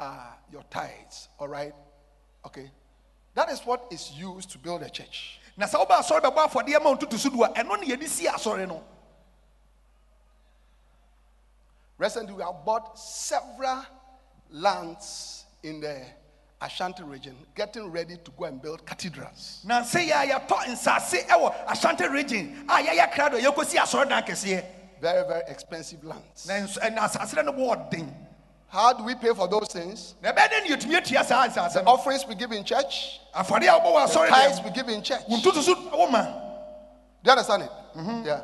Speaker 1: uh, your tithes, all right? Okay. That is what is used to build a church.
Speaker 2: na sɛ woba asɔre bɛbɔ afɔdeɛ ma wo ntoto so do a ɛno ne yɛde si asɔre no
Speaker 1: Recently, we have bought several lands in the Ashanti region, getting ready to go and build cathedrals.
Speaker 2: na sɛ yɛ a yɛtɔ nsase ɛwɔ ashanti region Ah, a yɛyɛ krado yɛkɔsi asɔre dan kɛseɛ
Speaker 1: very, very expensive lands.
Speaker 2: na nso ɛna asase no bɔ ɔden
Speaker 1: How do we pay for those things?
Speaker 2: na ɛbɛyɛ dɛ ne yɛtumi atua saa
Speaker 1: The
Speaker 2: no
Speaker 1: offerings we give in church,
Speaker 2: afɔde a wobɔ wɔ
Speaker 1: the tithes we give in church.
Speaker 2: wo
Speaker 1: Do
Speaker 2: ntoto so wo ma
Speaker 1: you understand it? Yeah.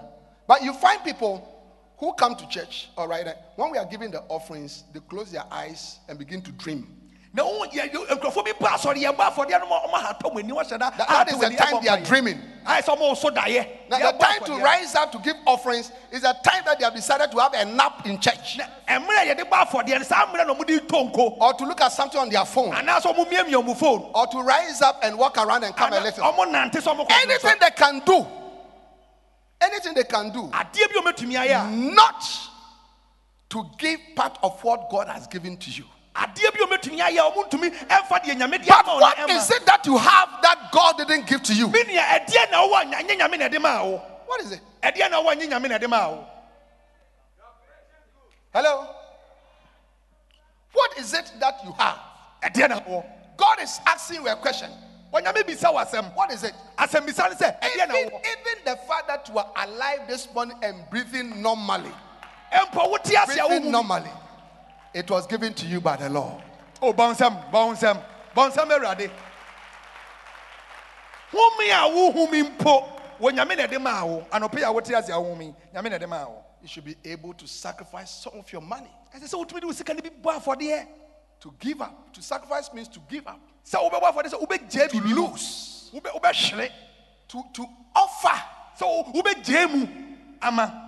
Speaker 1: But you find people who come to church, all right, eh, when we are giving the offerings, they close their eyes and begin to dream.
Speaker 2: Na yɛ yɛ- nkurɔfoɔ bi ba asɔre yɛbɔ afɔdeɛ no ma ɔma ha tɔ mo ani da.
Speaker 1: That- that is the time they are dreaming.
Speaker 2: ayɛ sɛ ɔma wo so daeɛ.
Speaker 1: Now, the time to rise up to give offerings is the time that they have decided to have a nap in church.
Speaker 2: Ɛmmerɛ yɛde bɔ afɔdeɛ no saa mmerɛ na ɔmode tɔ nko.
Speaker 1: Or to look at something on their phone.
Speaker 2: Anaasɛ ɔmo miamia ɔmo phone.
Speaker 1: Or to rise up and walk around and come a little.
Speaker 2: ɔmo nante sɛ ɔmo kɔ
Speaker 1: Anything they can do, anything they can do,
Speaker 2: adeɛ bi ɔmɛtumi ayɛ a.
Speaker 1: not to give part of what God has given to you.
Speaker 2: Adeɛ bi a ɔmɛtumi ayɛ a ɔmo ntumi ɛmfa deɛ nyame de
Speaker 1: But what is it that you have that God didn't give to you?
Speaker 2: Me nua ɛdeɛ na wowɔ a nyɛ nyame na ɛde maa wo
Speaker 1: What is it?
Speaker 2: ɛdeɛ na wowɔ a nyɛ nyame na ɛde maa wo
Speaker 1: Hello? What is it that you have?
Speaker 2: ɛdeɛ na wowɔ
Speaker 1: God is asking you a question.
Speaker 2: ɔnyame bisa wo asɛm
Speaker 1: What is it?
Speaker 2: asɛm bisa no sɛ ɛdeɛ
Speaker 1: Even, even the fact that you are alive this morning and breathing normally,
Speaker 2: ɛmpa wote ase a
Speaker 1: breathing normally, it was given to you by the Lord.
Speaker 2: o bɔnsɛm bɔnsɛm bɔnsɛm awurade home a wohu mi mpo wɔ nyame na ɛde maa wo anɔpe a wote ase a wohu mi nyame na ɛde maa wo
Speaker 1: You should be able to sacrifice some of your money.
Speaker 2: Ɛsɛ sɛ wotumi de wo sika no bi bɔ afɔdeɛ
Speaker 1: to give up. To sacrifice means to give up,
Speaker 2: sɛ wobɛbɔ afɔdeɛ sɛ wobɛgyaa
Speaker 1: to
Speaker 2: biribi mu.
Speaker 1: lose,
Speaker 2: Wobe- wobɛhwere
Speaker 1: to, to offer.
Speaker 2: wo- wobɛgyaa mu ama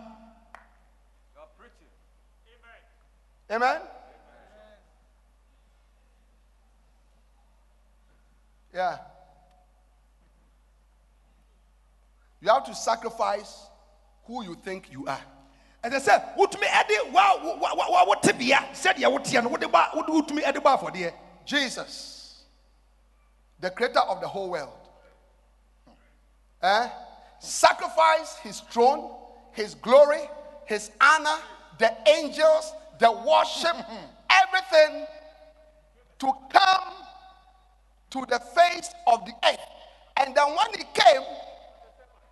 Speaker 1: Amen? Yeah. You have to sacrifice who you think you are.
Speaker 2: And ɛsɛ sɛ wotumi ɛde wa wa- wa- wa wo tebea sɛdeɛ woteɛ no wode ba wode wotumi ɛde bɔ afɔdeɛ
Speaker 1: Jesus, the creator of the whole world, eh, sacrificed his throne, his glory, his honor, the angels, the worship, everything to come to the face of the earth. And then when he came,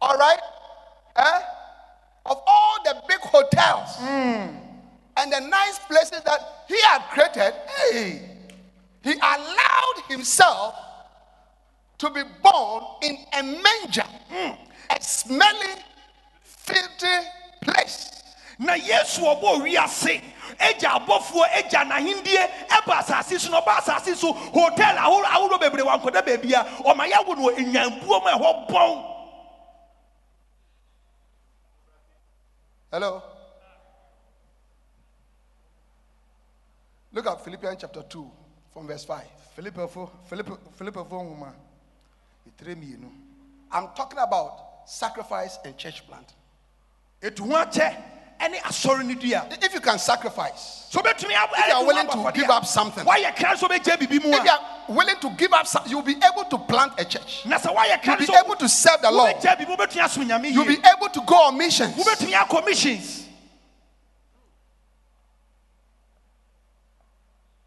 Speaker 1: all right, eh, of all the big hotels and the nice places that he had created, hey, he allowed himself to be born in a manger, a smelly, filthy place.
Speaker 2: na yesu ɔbɔ wiase agya abɔfoɔ agya n'ahendie ɛba asase so na ɔba asase so hotel ahorow ahorow bebree wankɔda baabi a ɔma yɛwo no wɔ enyanbuom a ɛhɔ bɔn
Speaker 1: Hello? Look at Philippians chapter 2 from verse 5.
Speaker 2: filipafo filipafo nwoma ɛtire mmienu
Speaker 1: I'm talking about sacrifice and church plant.
Speaker 2: ɛtu ho akyɛ ɛne asɔre no
Speaker 1: If you can sacrifice,
Speaker 2: so
Speaker 1: If you are willing to give up something.
Speaker 2: woayɛ kra so wobɛgya biribi mu
Speaker 1: if you are willing to give up, you'll be able to plant a church. You'll be able to serve the Lord.
Speaker 2: wobɛgya biribi wobɛtumi asom nyame
Speaker 1: You'll be able to go on missions.
Speaker 2: wobɛtumi akɔ missions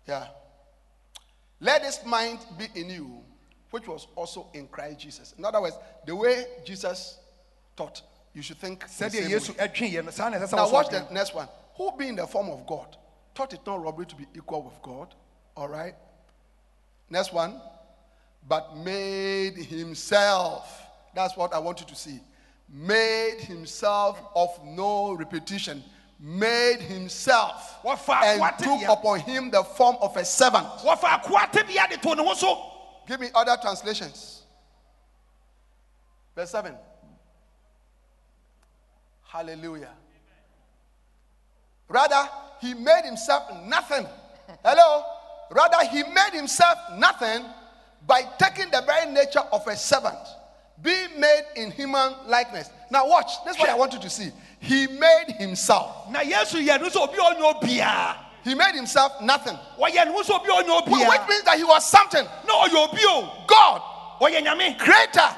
Speaker 1: Yeah. Let this mind be in you, which was also in Christ Jesus. In other words, the way Jesus taught, you should think. the
Speaker 2: sɛdeɛ
Speaker 1: same
Speaker 2: yesu
Speaker 1: way.
Speaker 2: ɛtweeɛ no saa na ɛsɛ sɛ
Speaker 1: Now watch the next one. Who being the form of God, thought it not robbery to be equal with God. All right. Next one. But made himself. That's what I want you to see. Made himself of no repetition. Made himself
Speaker 2: Wɔfa
Speaker 1: and
Speaker 2: akoa
Speaker 1: took
Speaker 2: tebea.
Speaker 1: upon him the form of a servant.
Speaker 2: wɔfa akoa tebea de to ne ho so
Speaker 1: Give me other translations. Verse 7. Hallelujah. Rather, he made himself nothing. Hello? Rather, he made himself nothing by taking the very nature of a servant, being made in human likeness. Now, watch. This is what I want you to see. He made himself.
Speaker 2: na yesu yɛ no sɛ obi a ɔnyɛ obiaa
Speaker 1: He made himself nothing.
Speaker 2: wɔyɛ ne ho sɛ obi a ɔnyɛ
Speaker 1: Wh- Which means that he was something.
Speaker 2: No, ɔyɛ obi o
Speaker 1: God, creator.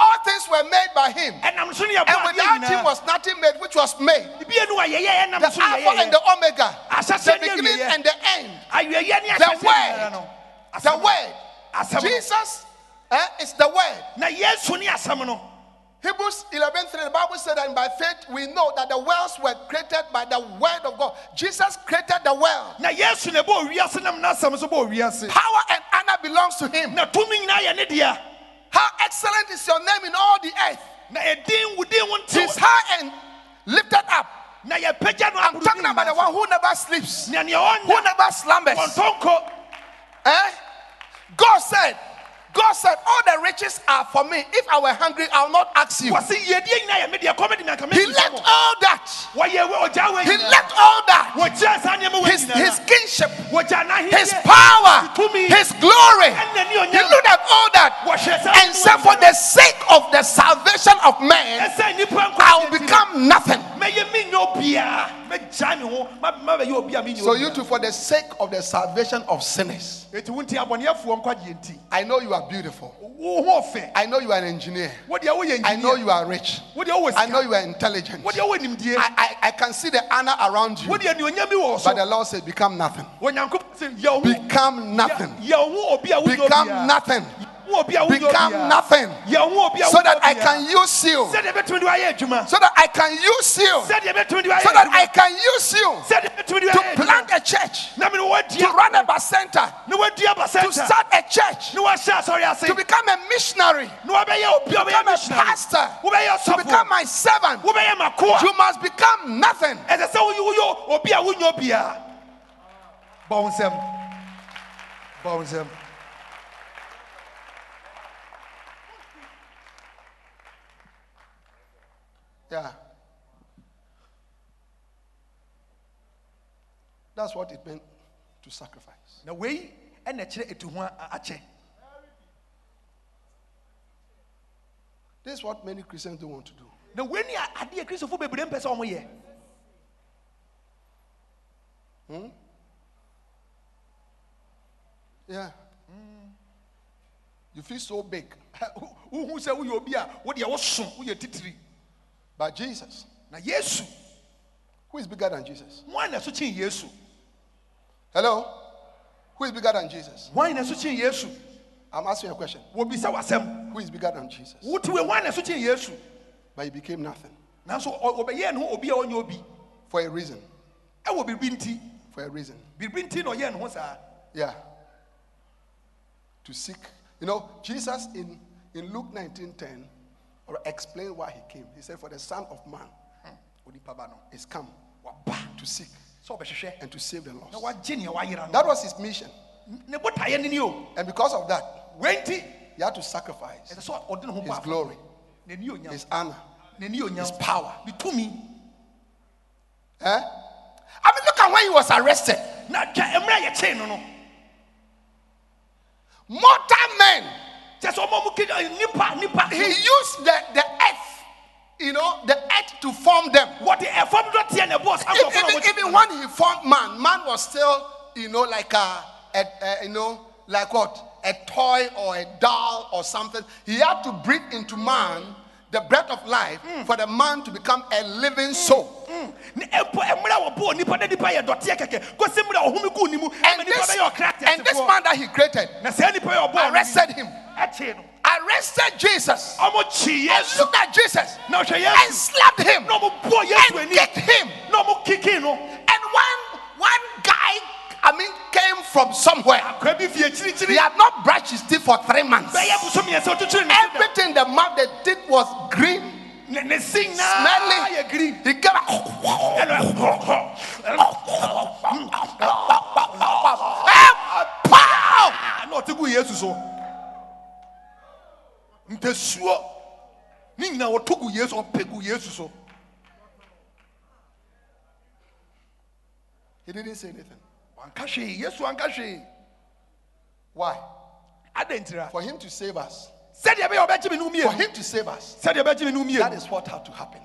Speaker 1: All things were made by him.
Speaker 2: ɛnam so ne yɛbɔ
Speaker 1: And without him was nothing made which was made.
Speaker 2: bibie no wɔyɛyɛ ɛnam
Speaker 1: The Alpha and the Omega, the beginning and the end, the
Speaker 2: ahyɛseɛ nyinaa no
Speaker 1: Word, the Word. Jesus eh, is the Word.
Speaker 2: na yesu ne asɛm no
Speaker 1: Hebrews 11 3, the Bible said that by faith we know that the worlds were created by the word of God. Jesus created the world.
Speaker 2: na yesu na ɛbɔ owiase nam n'asɛm so bɔ owiase
Speaker 1: Power and honor belongs to him.
Speaker 2: Na tumi nyinaa yɛ ne dea
Speaker 1: How excellent is your name in all the earth.
Speaker 2: na ɛdin wo din wo
Speaker 1: He's
Speaker 2: ntew
Speaker 1: high and lifted up.
Speaker 2: na yɛpagya no
Speaker 1: I'm talking about the one who never sleeps,
Speaker 2: so. nea nea
Speaker 1: who never slumbers. Eh? God said, God said, all the riches are for me. If I were hungry, I'll not ask you.
Speaker 2: wɔse yɛdeɛ nyinaa yɛ me deɛ kɔmɛ de me anka
Speaker 1: He left all that.
Speaker 2: wɔyɛ wɔ ɔgya wɔ
Speaker 1: He left all that.
Speaker 2: wɔgya saa nneɛma wɔ
Speaker 1: His, his
Speaker 2: nyinaa
Speaker 1: kingship, his power, his glory. He looked at all that
Speaker 2: wɔhyɛ saa
Speaker 1: and said, For the sake of the salvation of men,
Speaker 2: ɛsɛ nnipa
Speaker 1: I'll
Speaker 2: nkwa
Speaker 1: become nothing.
Speaker 2: mɛyɛ me nyɛ obiaa mɛgya me ho ma- mabɛyɛ a menyɛ
Speaker 1: So, you too, for the sake of the salvation of sinners,
Speaker 2: ɛti wo nti abɔneɛfoɔ nkwagyeɛ nti
Speaker 1: I know you are beautiful.
Speaker 2: wo ho ɔfɛ
Speaker 1: I know you are an engineer. I know you are rich. I know you are intelligent.
Speaker 2: wodeɛ wowɔ nimdie
Speaker 1: I, I, I can see the honor around you.
Speaker 2: wodeɛ neonyam bi wɔ wo
Speaker 1: But the Lord said, Become nothing.
Speaker 2: onyankopɔn sɛ yɛ wo ho
Speaker 1: Become nothing.
Speaker 2: yɛ wo ho obi a wonyɛ
Speaker 1: Become nothing.
Speaker 2: Wo obi a wonyɛ
Speaker 1: Become nothing.
Speaker 2: yɛ wo ho obi a
Speaker 1: So that I can use you.
Speaker 2: sɛdeɛ bɛtumi de wayɛ adwuma
Speaker 1: So that I can use you.
Speaker 2: sɛdeɛ bɛtumi de wayɛ
Speaker 1: So that I can use you.
Speaker 2: sɛdeɛ bɛtumi de
Speaker 1: to plant a church, to run a
Speaker 2: bacenta,
Speaker 1: to start a church,
Speaker 2: na wɔahyɛ asɔre ase
Speaker 1: to become a missionary,
Speaker 2: na wɔbɛyɛ obi a
Speaker 1: become a pastor, to become my servant. You must become nothing.
Speaker 2: ɛsɛ sɛ woyɛ woyɛ obi a wonyɛ obiaa bɔ wo nsɛm bɔ wo nsɛm
Speaker 1: Yeah. That's what it meant to sacrifice.
Speaker 2: na wei ɛna kyerɛ ɛtu ho a- akyɛ
Speaker 1: This is what many Christians don't want to do.
Speaker 2: na wei ne a- adeɛ kristofo bebree mpɛ sɛ ɔmoyɛ hmm?
Speaker 1: Yeah. You feel so big. <laughs>
Speaker 2: wohu sɛ woyɛ obi a wodeɛ woso woyɛ titiri
Speaker 1: But Jesus,
Speaker 2: na yesu
Speaker 1: who is bigger than Jesus?
Speaker 2: hwan na ɛso kyene yesu
Speaker 1: Hello? Who is bigger than Jesus?
Speaker 2: hwan na ɛso kyene yesu
Speaker 1: I'm asking a question. Who is bigger than Jesus?
Speaker 2: wote we hwan na ɛso kyene yesu
Speaker 1: But he became nothing
Speaker 2: nanso ɔ- ɔbɛyɛɛ ne ho obi a obi
Speaker 1: for a reason.
Speaker 2: ɛwɔ biribi nti
Speaker 1: For a reason.
Speaker 2: biribi nti na ɔyɛɛ ne ho saa
Speaker 1: Yeah. To seek. You know, Jesus in, in Luke 19:10 or explained why he came. He said, For the Son of Man
Speaker 2: ba
Speaker 1: is come to seek and to save the lost.
Speaker 2: wagye nea wayera no
Speaker 1: That was his mission.
Speaker 2: ne botaeɛ ne ni o
Speaker 1: And because of that, he had to sacrifice
Speaker 2: ɛsɛ sɛ ɔde ne
Speaker 1: his glory, his honor. his power. Eh? I mean, look at when he was arrested.
Speaker 2: na twa a yɛkyee no no
Speaker 1: Mortal men.
Speaker 2: Kyɛ sɛ ɔma mu ke nipa nipa
Speaker 1: He used the, the earth, you know, the earth to form them.
Speaker 2: What ɛfam dɔ teɛ na ɛbɔɔ saa
Speaker 1: Even,
Speaker 2: nkurɔfoɔ na
Speaker 1: even, even when he formed man, man was still, you know, like a, a, a- you know, like what? A toy or a doll or something. He had to breathe into man the breath of life for the man to become a living soul.
Speaker 2: ne ɛpo mmerɛ a wɔbɔɔ nipa na nipa yɛ dɔteɛ kɛkɛ kɔsi mmerɛ a ɔhome guu ne mu
Speaker 1: And this, and this man that he created
Speaker 2: na saa nipa yɛ ɔbɔɔ no
Speaker 1: arrested him, arrested Jesus, and looked at Jesus. And slapped him.
Speaker 2: Na ɔmo bɔɔ yesu
Speaker 1: and kicked him.
Speaker 2: na ɔmo kikii no.
Speaker 1: And one one guy, I mean, came from somewhere. He had not brushed his teeth for three months.
Speaker 2: bɛyɛ boso mmiɛnsa ɔtwitwiri ne ti da.
Speaker 1: Everything the mouth they did was green,
Speaker 2: ne ne si nyinaa
Speaker 1: smelly. He gave a pow.
Speaker 2: Ah, na ɔte gu yesu so ntasuo ne nyinaa wɔto gu yesu ɔpɛ gu yesu so
Speaker 1: He didn't say anything.
Speaker 2: Wanka hwee yesu anka hwee
Speaker 1: Why? For him to save us.
Speaker 2: sɛdeɛ ɛbɛyɛ ɔbɛgye me no
Speaker 1: For him to save us.
Speaker 2: sɛdeɛ ɛbɛgye me no mmienu
Speaker 1: is what had to happen.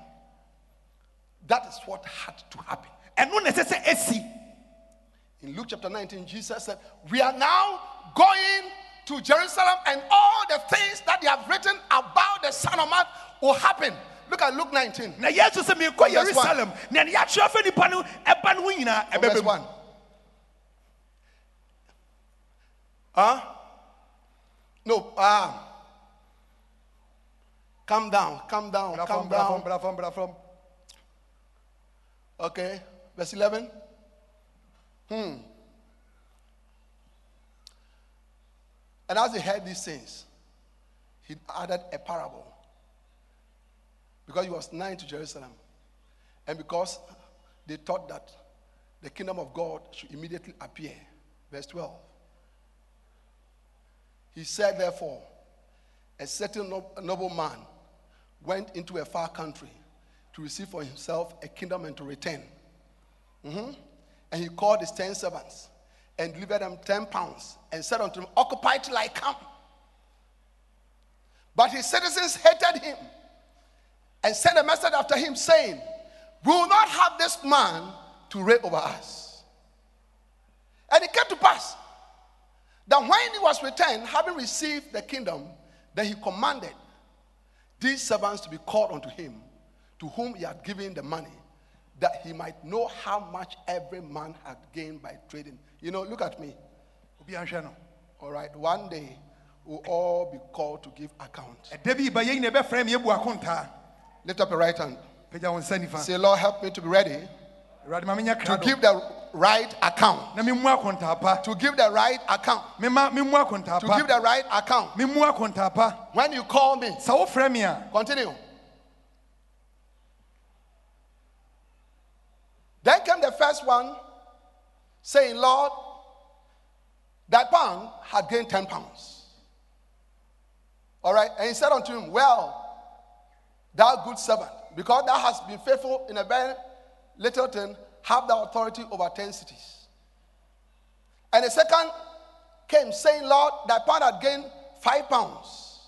Speaker 1: That is what had to happen.
Speaker 2: ɛno na ɛsɛ sɛ
Speaker 1: In Luke chapter 19, Jesus said, We are now going to Jerusalem, and all the things that they have written about the Son of Man will happen. Look at Luke 19.
Speaker 2: na yesu sɛ merekɔ
Speaker 1: From verse one.
Speaker 2: yerusalem na ne yɛatwerɛ fa nipa no ɛba no ho nyinaa
Speaker 1: verse 1.
Speaker 2: mu
Speaker 1: Huh? No. Ah. Come down, calm down,
Speaker 2: fam,
Speaker 1: down.
Speaker 2: bra fam, bra.
Speaker 1: Okay, verse 11. Hmm. And as he heard these things, he added a parable. Because he was nigh to Jerusalem. And because they thought that the kingdom of God should immediately appear. Verse 12. He said, therefore, a certain no- nobleman went into a far country to receive for himself a kingdom and to return. Mhm. And he called his ten servants and delivered them ten pounds and said unto them, Occupy till I come. But his citizens hated him and sent a message after him, saying, We will not have this man to reign over us. And it came to pass that when he was returned, having received the kingdom, then he commanded these servants to be called unto him, to whom he had given the money, that he might know how much every man had gained by trading. You know, look at me.
Speaker 2: Obi anhwɛ no.
Speaker 1: All right, one day we'll all be called to give account.
Speaker 2: Ɛda bi ba yɛn na ɛbɛfrɛ me yɛbu akontaa.
Speaker 1: Lift up your right hand.
Speaker 2: Pagya wo nsa nifa.
Speaker 1: Say, Lord, help me to be ready
Speaker 2: Awurade ma menyɛ
Speaker 1: to give the right account.
Speaker 2: Na memmu akontaa pa.
Speaker 1: To give the right account.
Speaker 2: Mema memmu akontaa
Speaker 1: To give the right account.
Speaker 2: Memmu akontaa pa.
Speaker 1: When you call me, continue. Then came the first one saying, Lord, that pound had gained 10 pounds. All right. And he said unto him, Well, thou good servant, because thou hast been faithful in a very little thing, have the authority over 10 cities. And the second came saying, Lord, thy pound had gained five pounds.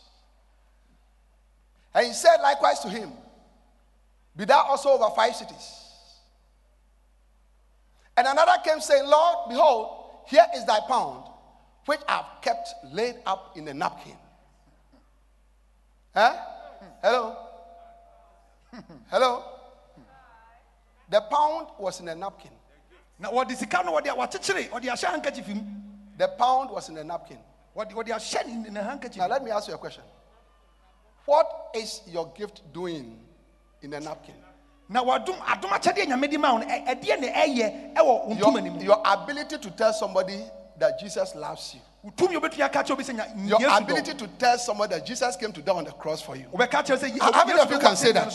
Speaker 1: And he said likewise to him, Be thou also over five cities. And another came saying, Lord, behold, here is thy pound, which I've kept laid up in a napkin. Huh? Hello? <laughs> Hello? The pound was in a napkin.
Speaker 2: na wɔde sika no wɔde wɔakyekyere wɔde ahyɛ handkerchief mu.
Speaker 1: The pound was in a napkin.
Speaker 2: What Wɔde wɔde ahyɛ ne- ne handkerchief.
Speaker 1: Now let me ask you a question. What is your gift doing in a napkin?
Speaker 2: Na wadom adom akyɛdeɛ nyame de ma wo no ɛdeɛ na ɛyɛ ɛwɔ ntoma no
Speaker 1: Your,
Speaker 2: mu.
Speaker 1: your ability to tell somebody that Jesus loves you.
Speaker 2: Wo tumi a wobɛtumi aka kyerɛ obi sɛ nya-
Speaker 1: Your ability to tell somebody that Jesus came to die on the cross for you.
Speaker 2: wo. Wobɛka kyerɛ sɛ Ye-
Speaker 1: How many of you can say that?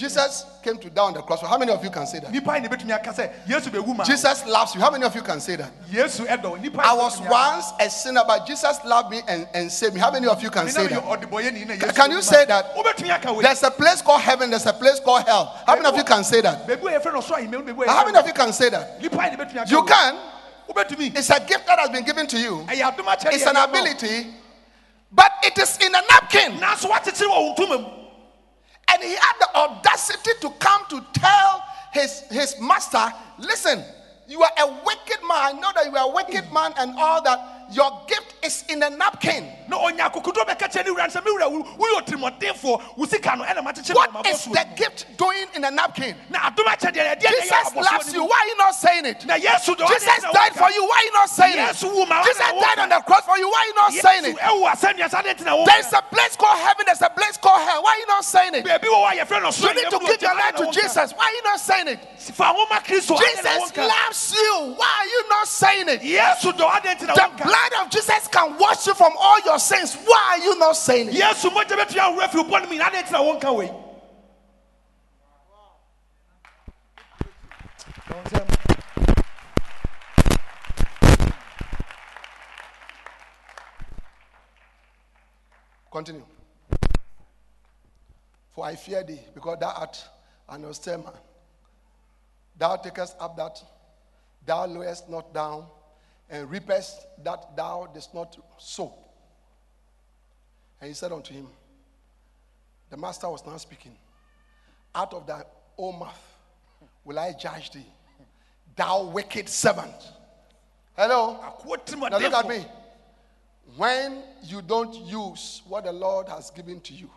Speaker 2: No so ma wo.
Speaker 1: Jesus came to die on the cross How many of you can say that?
Speaker 2: nipa yi na ebɛtumi aka sɛ yesu bɛwu ma wo.
Speaker 1: Jesus loves you. How many of you can say that?
Speaker 2: yesu ɛdɔ nipa yi
Speaker 1: I was once a sinner, but Jesus loved me and, and saved me. How many of you can say that?
Speaker 2: ɔdebɔyɛni na Yesu
Speaker 1: Can you say that?
Speaker 2: wobɛtumi aka wei
Speaker 1: There's a place called heaven, there's a place called hell. How many of you can say that?
Speaker 2: baabi a yɛfrɛ no ɔsoro ahemman mu, baabi a
Speaker 1: How many of you can say that?
Speaker 2: nipa yi na ebɛtumi aka
Speaker 1: You can. It's a gift that has been given to you.
Speaker 2: ɛyɛ adom akyɛdeɛ
Speaker 1: It's an
Speaker 2: ɛyɛ ma wo.
Speaker 1: ability, but it is in a napkin. And he had the audacity to come to tell his, his master, listen, you are a wicked man. I know that you are a wicked man and all that. Your gift is in a napkin.
Speaker 2: na ɔnya akokoduro bɛka kyerɛ ne wura no sɛ me wura wo- woyɛ ɔtirimɔdenfoɔ wo sika no ɛna makyekyere wɔ
Speaker 1: What is the gift doing in a napkin?
Speaker 2: na adom akyɛdeɛ na ɛyɛ
Speaker 1: Jesus loves you. Why are you not saying it?
Speaker 2: na yesu dɔ
Speaker 1: Jesus died for you. Why are you not saying it?
Speaker 2: Yesu wu ma,
Speaker 1: Jesus died on the cross for you. Why are you not saying it?
Speaker 2: ɛwɔ asɛnnua sa de tena wo
Speaker 1: There's a place called heaven. There's a place called hell. Why are you not saying it?
Speaker 2: baabi wɔ hɔ a yɛfrɛ no
Speaker 1: You need to give your life to Jesus. Why are you not saying it?
Speaker 2: fa nwoma kristo adɛn na
Speaker 1: Jesus loves saying it?
Speaker 2: yesu dɔ adɛn nti na
Speaker 1: The blood of Jesus can wash you from all your sins. Why are you not saying it?
Speaker 2: yesu mogya bɛtumi ahoro afi wo bɔne mu nyinaa adɛn nti na wonka wei
Speaker 1: Continue. For I fear thee, because thou art an austere man. Thou takest up that thou lowest not down, and reapest that thou didst not sow. And he said unto him, The master was now speaking, Out of thy own mouth will I judge thee, thou wicked servant. Hello? Now look at me. When you don't use what the Lord has given to you,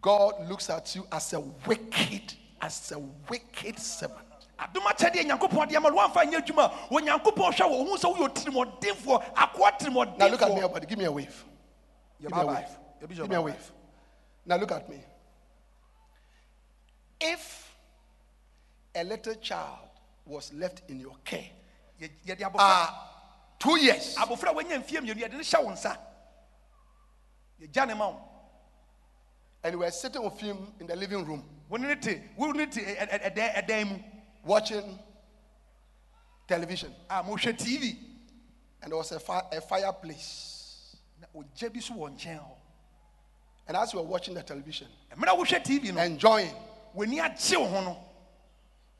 Speaker 1: God looks at you as a wicked, as a wicked servant.
Speaker 2: Adom akyɛdeɛ nyankopɔn de ama no woamfa nyɛ adwuma a onyankopɔn hwɛ wɔ hu sɛ woyɛ ɔtirimɔdenfoɔ akoa
Speaker 1: Now look at me,
Speaker 2: tirimɔdenfoɔ
Speaker 1: everybody. Give me a wave. Give me a wave. Give me a wave. Now look at me. If a little child was left in your care,
Speaker 2: Yɛ-
Speaker 1: uh, two years,
Speaker 2: abɔfra a wanya mfie mmienu yɛde no hyɛ wo nsa yɛgya ne ma wo
Speaker 1: and you were sitting with him in the living room
Speaker 2: wo ne ne te wo ne te ɛ- ɛ- ɛdan ɛdan mu
Speaker 1: watching television, ah,
Speaker 2: a mohwɛ tv
Speaker 1: and there was a, fi- a fireplace.
Speaker 2: na ogya bi so wɔ nkyɛn hɔ
Speaker 1: And as you were watching the television,
Speaker 2: mmerɛ a wohwɛ tv no
Speaker 1: enjoying,
Speaker 2: w'ani agye wo ho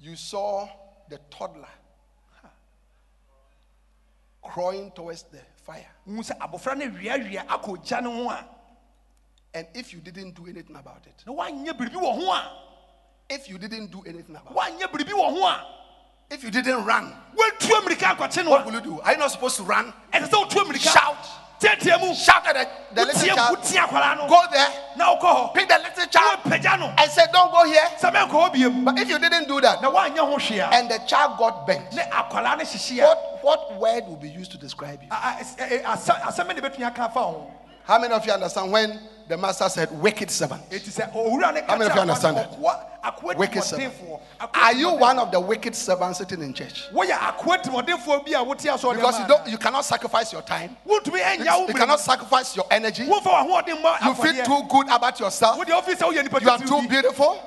Speaker 1: you saw the toddler crawling towards the fire.
Speaker 2: wohu sɛ abɔfra no awiawia akɔ ogya no ho a
Speaker 1: And if you didn't do anything about it, if you didn't do anything about it,
Speaker 2: woanyɛ biribi wɔ ho a
Speaker 1: if you didn't run,
Speaker 2: woatu amirika akɔkye no
Speaker 1: what will you do? Are you not supposed to run?
Speaker 2: ɛsɛ sɛ wotu amirika
Speaker 1: Shout. Shout at the, the little child.
Speaker 2: wotie akwaraa no
Speaker 1: Go there, pick the little child, and say, Don't go here.
Speaker 2: sɛ menkɔ hɔ biam
Speaker 1: But if you didn't do that,
Speaker 2: na woanyɛ ho hwee a
Speaker 1: and the child got bent,
Speaker 2: ne akwaraa no hyehye a
Speaker 1: what, what word will be used to describe you?
Speaker 2: a- a- ɛs- ɛ- ɛ- asa- asɛm ne bɛtumi aka afa ho
Speaker 1: How many of you understand when the master said, Wicked servant?
Speaker 2: ɛti sɛ oh, owura ne
Speaker 1: How many of you understand that? Wicked servant. Are you one of the wicked servants sitting in church?
Speaker 2: woyɛ akoa timɔdenfoɔ bi a wote asɔre
Speaker 1: Because you don't, you cannot sacrifice your time. You, you cannot sacrifice your energy. You
Speaker 2: womfa w'ahoɔden mmɔ
Speaker 1: feel too good about yourself.
Speaker 2: wode wofi sɛ woyɛ nipa
Speaker 1: You are too beautiful,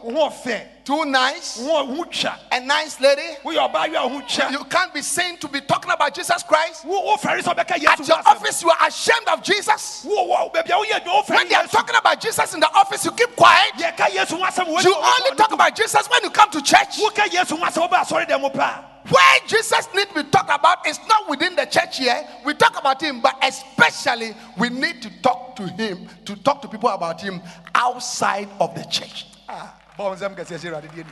Speaker 1: too nice,
Speaker 2: wo ho wo ho twa
Speaker 1: a nice lady.
Speaker 2: woyɛ ɔbaa wi a wo ho twa
Speaker 1: You can't be seen to be talking about Jesus Christ.
Speaker 2: wo wofɛre sɛ wobɛka
Speaker 1: At your office, you are ashamed of Jesus.
Speaker 2: wo wo baabi a woyɛ adwuma
Speaker 1: When they are
Speaker 2: yesu
Speaker 1: talking about Jesus in the office, you keep quiet.
Speaker 2: yɛka yesu ho asɛm wɔ-
Speaker 1: You only talk about Jesus when you come to church.
Speaker 2: woka yesu ho asɛm wobɛ asɔre dɛ mu paa
Speaker 1: Where Jesus need to be talked about is not within the church here. We talk about him, but especially we need to talk to him, to talk to people about him outside of the church.
Speaker 2: Ah, bɔɔ nsɛm kɛseɛ hyɛ awurade deɛ nipa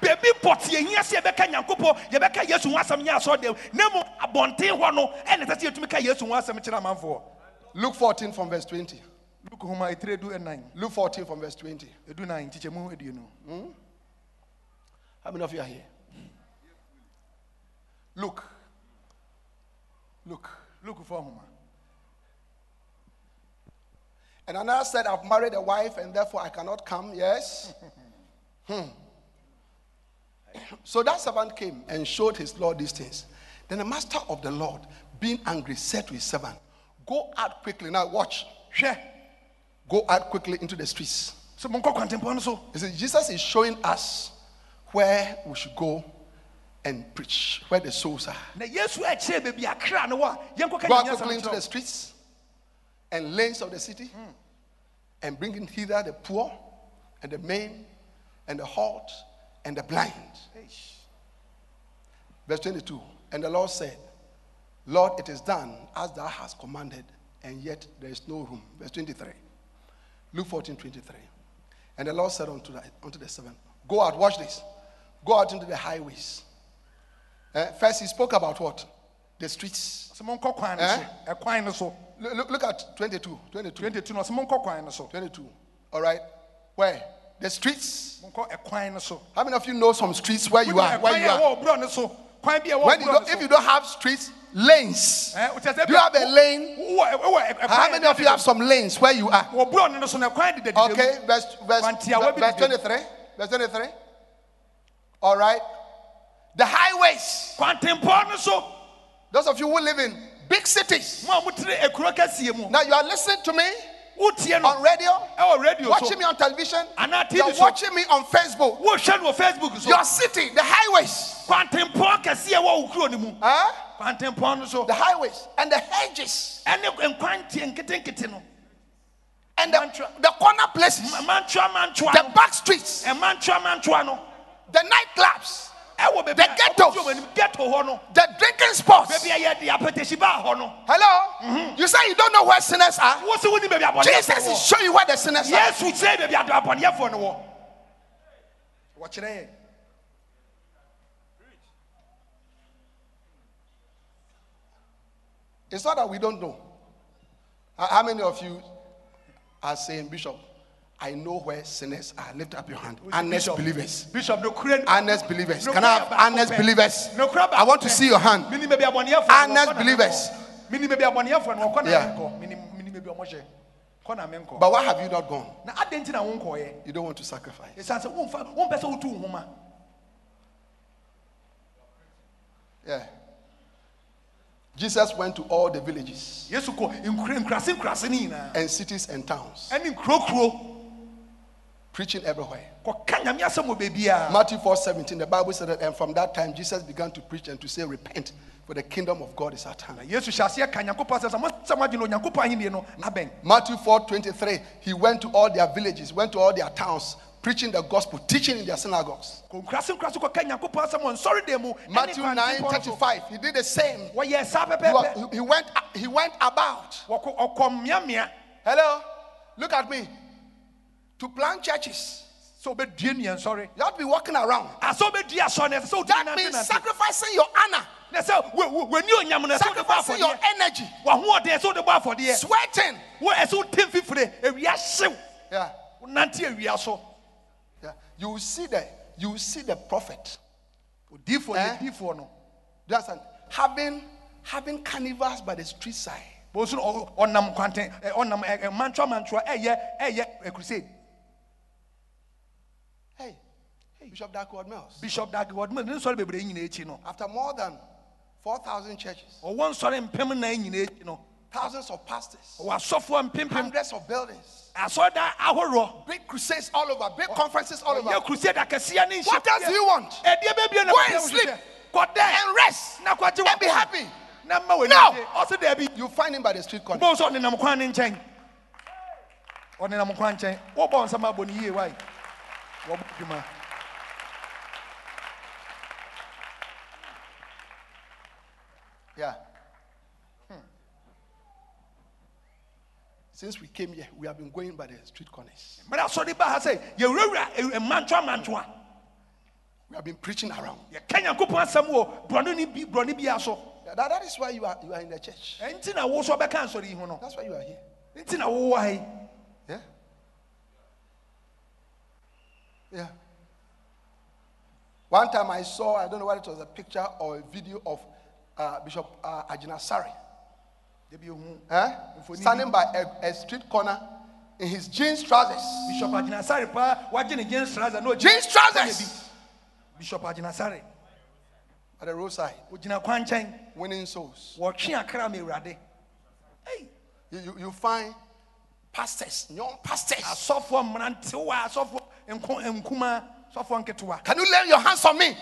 Speaker 2: baabi pɔte yɛhia sɛ yɛbɛka nyankopɔn yɛbɛka yesu ho asɛm nyɛ asɔre dɛm na mu abɔnten hɔ no ɛne ɛsɛ sɛ yɛtumi ka yesu ho asɛm kyerɛ amanfoɔ
Speaker 1: Luke 14 from verse 20.
Speaker 2: luke homa ɛtire du ɛnan
Speaker 1: Luke 14 from verse 20.
Speaker 2: ɛdu nan nkyekyɛmu aduonu
Speaker 1: How many of you are here? Look. Look.
Speaker 2: luke fɔ homa
Speaker 1: And another said, I've married a wife and therefore I cannot come. Yes. <laughs> Hmm. So that servant came and showed his Lord these things. Then the master of the Lord, being angry, said to his servant, Go out quickly. Now watch.
Speaker 2: hwɛ
Speaker 1: Go out quickly into the streets.
Speaker 2: sɛ monkɔ kwantempɔn no so
Speaker 1: You see, Jesus is showing us where we should go and preach, where the souls are.
Speaker 2: na yesu akyerɛ baabi akra no wɔ a yɛnkɔka
Speaker 1: Go out quickly into the streets and lanes of the city and bring in hither the poor and the maimed and the halt and the blind. Verse 22 And the Lord said, Lord, it is done as thou hast commanded, and yet there is no room. Verse 23. Luke 14 23. And the Lord said unto the, unto the servant, Go out, watch this. Go out into the highways. Eh, First, he spoke about what? The streets.
Speaker 2: sɛ monkɔ kwan no
Speaker 1: Eh?
Speaker 2: eh no eh, so
Speaker 1: Look, look, at 22. 22.
Speaker 2: 22 no ɔsɛ monkɔ kwan eh, so
Speaker 1: 22. All right. Where? The streets.
Speaker 2: monkɔ ɛkwan no so
Speaker 1: How many of you know some streets where you are? Where you are?
Speaker 2: Ɛwɔ ɔborɔ no so kwan bi a ɛwɔ
Speaker 1: When you don't, if you don't have streets, lanes.
Speaker 2: Eh,
Speaker 1: Do you have a lane?
Speaker 2: wowɔ wowɔ ɛ- ɛkwan
Speaker 1: How many of you have some lanes where you are?
Speaker 2: wɔ borɔ no no so na ɛkwan deda deda mu
Speaker 1: Okay, verse, verse, verse 23. Verse 23. All right. The highways. Those of you who live in big cities.
Speaker 2: mo a motere ekuro kɛseɛ mu
Speaker 1: Now you are listening to me on radio, eh,
Speaker 2: ɛwɔ radio so.
Speaker 1: watching me on television,
Speaker 2: TV
Speaker 1: you're
Speaker 2: so.
Speaker 1: watching me on Facebook.
Speaker 2: wohwɛ no wɔ facebook so.
Speaker 1: Your city, the highways.
Speaker 2: kwantempɔn kɛseɛ wɔ wo kuro no
Speaker 1: Huh?
Speaker 2: so.
Speaker 1: The highways and the hedges.
Speaker 2: Ɛne nkwan tie nketenkete no.
Speaker 1: And the, the corner places, the back streets,
Speaker 2: eh, no.
Speaker 1: The nightclubs, The ghettos.
Speaker 2: ɔmo ti ɔmo anim, ghetto hɔ no
Speaker 1: the drinking spots.
Speaker 2: baabi a yɛde apɛtɛsi baa hɔ no
Speaker 1: Hello? Mm-hmm. You say you don't know where sinners are?
Speaker 2: wo sɛ woni baabi
Speaker 1: Jesus is showing you where the sinners yes, are.
Speaker 2: yesu kyerɛ baabi ado abɔneɛfoɔ no wɔ wɔkyerɛ yɛ
Speaker 1: It's not that we don't know. How many of you are saying, Bishop, I know where sinners are? Lift up your hand. Honest believers.
Speaker 2: bishop no
Speaker 1: Honest believers. Can I have honest believers? I want to see your hand.
Speaker 2: Mini baabi abɔneɛfoɔ no
Speaker 1: Honest believers.
Speaker 2: ɛkɔ. Mini baabi abɔneɛfoɔ no wɔkɔ na
Speaker 1: Yeah.
Speaker 2: ɛkɔ. Mini mini baabi ɔmo hyɛ. kɔ na menkɔ
Speaker 1: But why have you not gone?
Speaker 2: na adɛn nti na wonkɔɛ eh?
Speaker 1: You don't want to sacrifice.
Speaker 2: ɛsiane sɛ womfa wompɛ sɛ wotu wo homa
Speaker 1: Yeah. Jesus went to all the villages
Speaker 2: yesu kɔ nkura- nkurase nkurase no nyinaa
Speaker 1: and cities and towns, preaching everywhere.
Speaker 2: kɔka nyame asɛm wɔ baabiaa
Speaker 1: Matthew 4 17, the Bible said that, and from that time Jesus began to preach and to say, Repent, for the kingdom of God is at hand.
Speaker 2: yesu hyɛ aseɛ ka nyankopɔn asɛm sɛ mosɛ moadwene onyankopɔn ahennie no abɛn
Speaker 1: Matthew 4 23, he went to all their villages, went to all their towns, preaching the gospel, teaching in their synagogues.
Speaker 2: kɔ nkurase nkurase kɔka nyankopɔn asɛm wɔ nsɔredan mu ɛne
Speaker 1: Matthew 9
Speaker 2: kwantempɔn no so.
Speaker 1: 35, he did the same. He,
Speaker 2: pɛpɛɛpɛ
Speaker 1: he went, he went about.
Speaker 2: Wɔkɔ- ɔkɔ mmeammea
Speaker 1: Hello? Look at me. To plant churches,
Speaker 2: sɛ wobɛdue nnua nsɔre
Speaker 1: you have to be walking around.
Speaker 2: asɛ wobɛdue asɔre no ɛsɛ sɛ
Speaker 1: That means sacrificing your honor,
Speaker 2: na sɛ wo- wo- w'ani onyam no ɛsɛ wode bɔ
Speaker 1: sacrificing your energy,
Speaker 2: wahoɔden ɛsɛ wode
Speaker 1: sweating.
Speaker 2: wotem fifire
Speaker 1: Yeah.
Speaker 2: so
Speaker 1: yeah. You see the you see the prophet. Eh?
Speaker 2: ne diifoɔ no
Speaker 1: Do you understand? Having having carnivals by the street side.
Speaker 2: bɔsu no ɔ- ɔnam kwanten ɛ, ɔnam ɛ, ɛ, mantua mantua ɛyɛ ɛyɛ ɛ, crusade
Speaker 1: Hey, Bishop Dag Heward-Mills.
Speaker 2: bishop dag wɔde ne nsɔre bebree nyina akyi no.
Speaker 1: After more than 4,000 churches,
Speaker 2: ɔwɔ nsɔre mpem nan nyina akyi no.
Speaker 1: Thousands of pastors,
Speaker 2: ɔwɔ asɔfoɔ mpempem
Speaker 1: hundreds of buildings,
Speaker 2: asɔredan ahoroɔ.
Speaker 1: Big crusades all over, big conferences all over.
Speaker 2: ɔyɛ crusade akɛseɛ ne
Speaker 1: What else do you want?
Speaker 2: ɛdeɛ bɛbie na
Speaker 1: Go and sleep.
Speaker 2: hwehwɛ. kɔdɛ
Speaker 1: and rest.
Speaker 2: Na kɔgye
Speaker 1: and be happy.
Speaker 2: na mma w'ani
Speaker 1: No.
Speaker 2: agye. ɔse daabi.
Speaker 1: You find him by the street corner.
Speaker 2: bɔn sɛ ɔnenam kwan ne nkyɛn. Ɔnenam kwan nkyɛn. Wɔbɔ nsɛm abɔ ne yie wae wɔbɔ dwuma
Speaker 1: Yeah. Hmm. Since we came here, we have been going by the street corners.
Speaker 2: mmerɛ asɔre ba ha sɛ yɛwurawura ɛ- ɛ- mantoa mantoa
Speaker 1: We have been preaching around.
Speaker 2: yɛka nyankopɔn asɛm wɔ borɔne ne bi borɔne bia
Speaker 1: Yeah, That, that is why you are you are in the church.
Speaker 2: ɛnti na wo so ɔbɛka nsɔre yi ho no
Speaker 1: That's why you are here.
Speaker 2: nti na wowɔ
Speaker 1: Yeah. Yeah. One time I saw, I don't know whether it was a picture or a video of uh, Bishop uh,
Speaker 2: Agyinasare
Speaker 1: eh? Standing by a, a street corner in his jeans trousers.
Speaker 2: bishop agyinasare paa wagye ne jeans trouser na ogyina-
Speaker 1: Jeans trousers!
Speaker 2: bishop agyinasare
Speaker 1: At the roadside,
Speaker 2: ogyina kwan nkyɛn
Speaker 1: winning souls.
Speaker 2: wɔtwe akra awurade Ei,
Speaker 1: You, you, you find pastors, young pastors.
Speaker 2: asɔfoɔ mmerantewa asɔfoɔ nko- nkuma asɔfoɔ nketewa
Speaker 1: Can you lay your hands on me?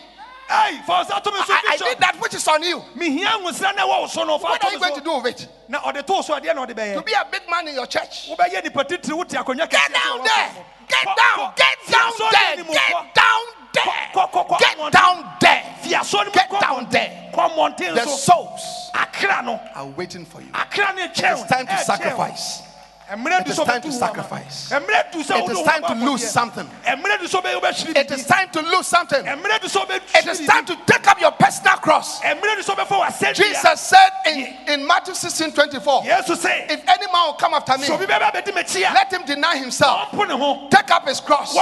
Speaker 2: Ei, fa wo nsa to me so
Speaker 1: I, I did that which is on you.
Speaker 2: mehia nwosra na ɛwɔ wo so no fa
Speaker 1: What are you going to do with it?
Speaker 2: na ɔde too so adeɛ na ɔde
Speaker 1: To be a big man in your church.
Speaker 2: wobɛyɛ nipa titiri wote akonnwa
Speaker 1: Get down there. Get down. Get down there. Get down there. Get down there.
Speaker 2: fi asɔre mu
Speaker 1: Get down there. The souls are waiting for you.
Speaker 2: akra ne
Speaker 1: It
Speaker 2: kyɛn
Speaker 1: is time to sacrifice. It is time to sacrifice.
Speaker 2: ama. Mmerɛ du sɛ
Speaker 1: It is time to lose something.
Speaker 2: Mmerɛ du sɛ
Speaker 1: It is time to lose something.
Speaker 2: Mmerɛ du sɛ
Speaker 1: It is time to take up your personal cross.
Speaker 2: Mmerɛ du sɛ wobɛfa w'asɛnnua.
Speaker 1: Jesus said in, in Matthew 16 24,
Speaker 2: yesu sɛ
Speaker 1: If any man will come after me,
Speaker 2: sɛ obi bɛba bɛdi m'akyi a
Speaker 1: let him deny himself,
Speaker 2: ɔmpo ne ho
Speaker 1: take up his cross,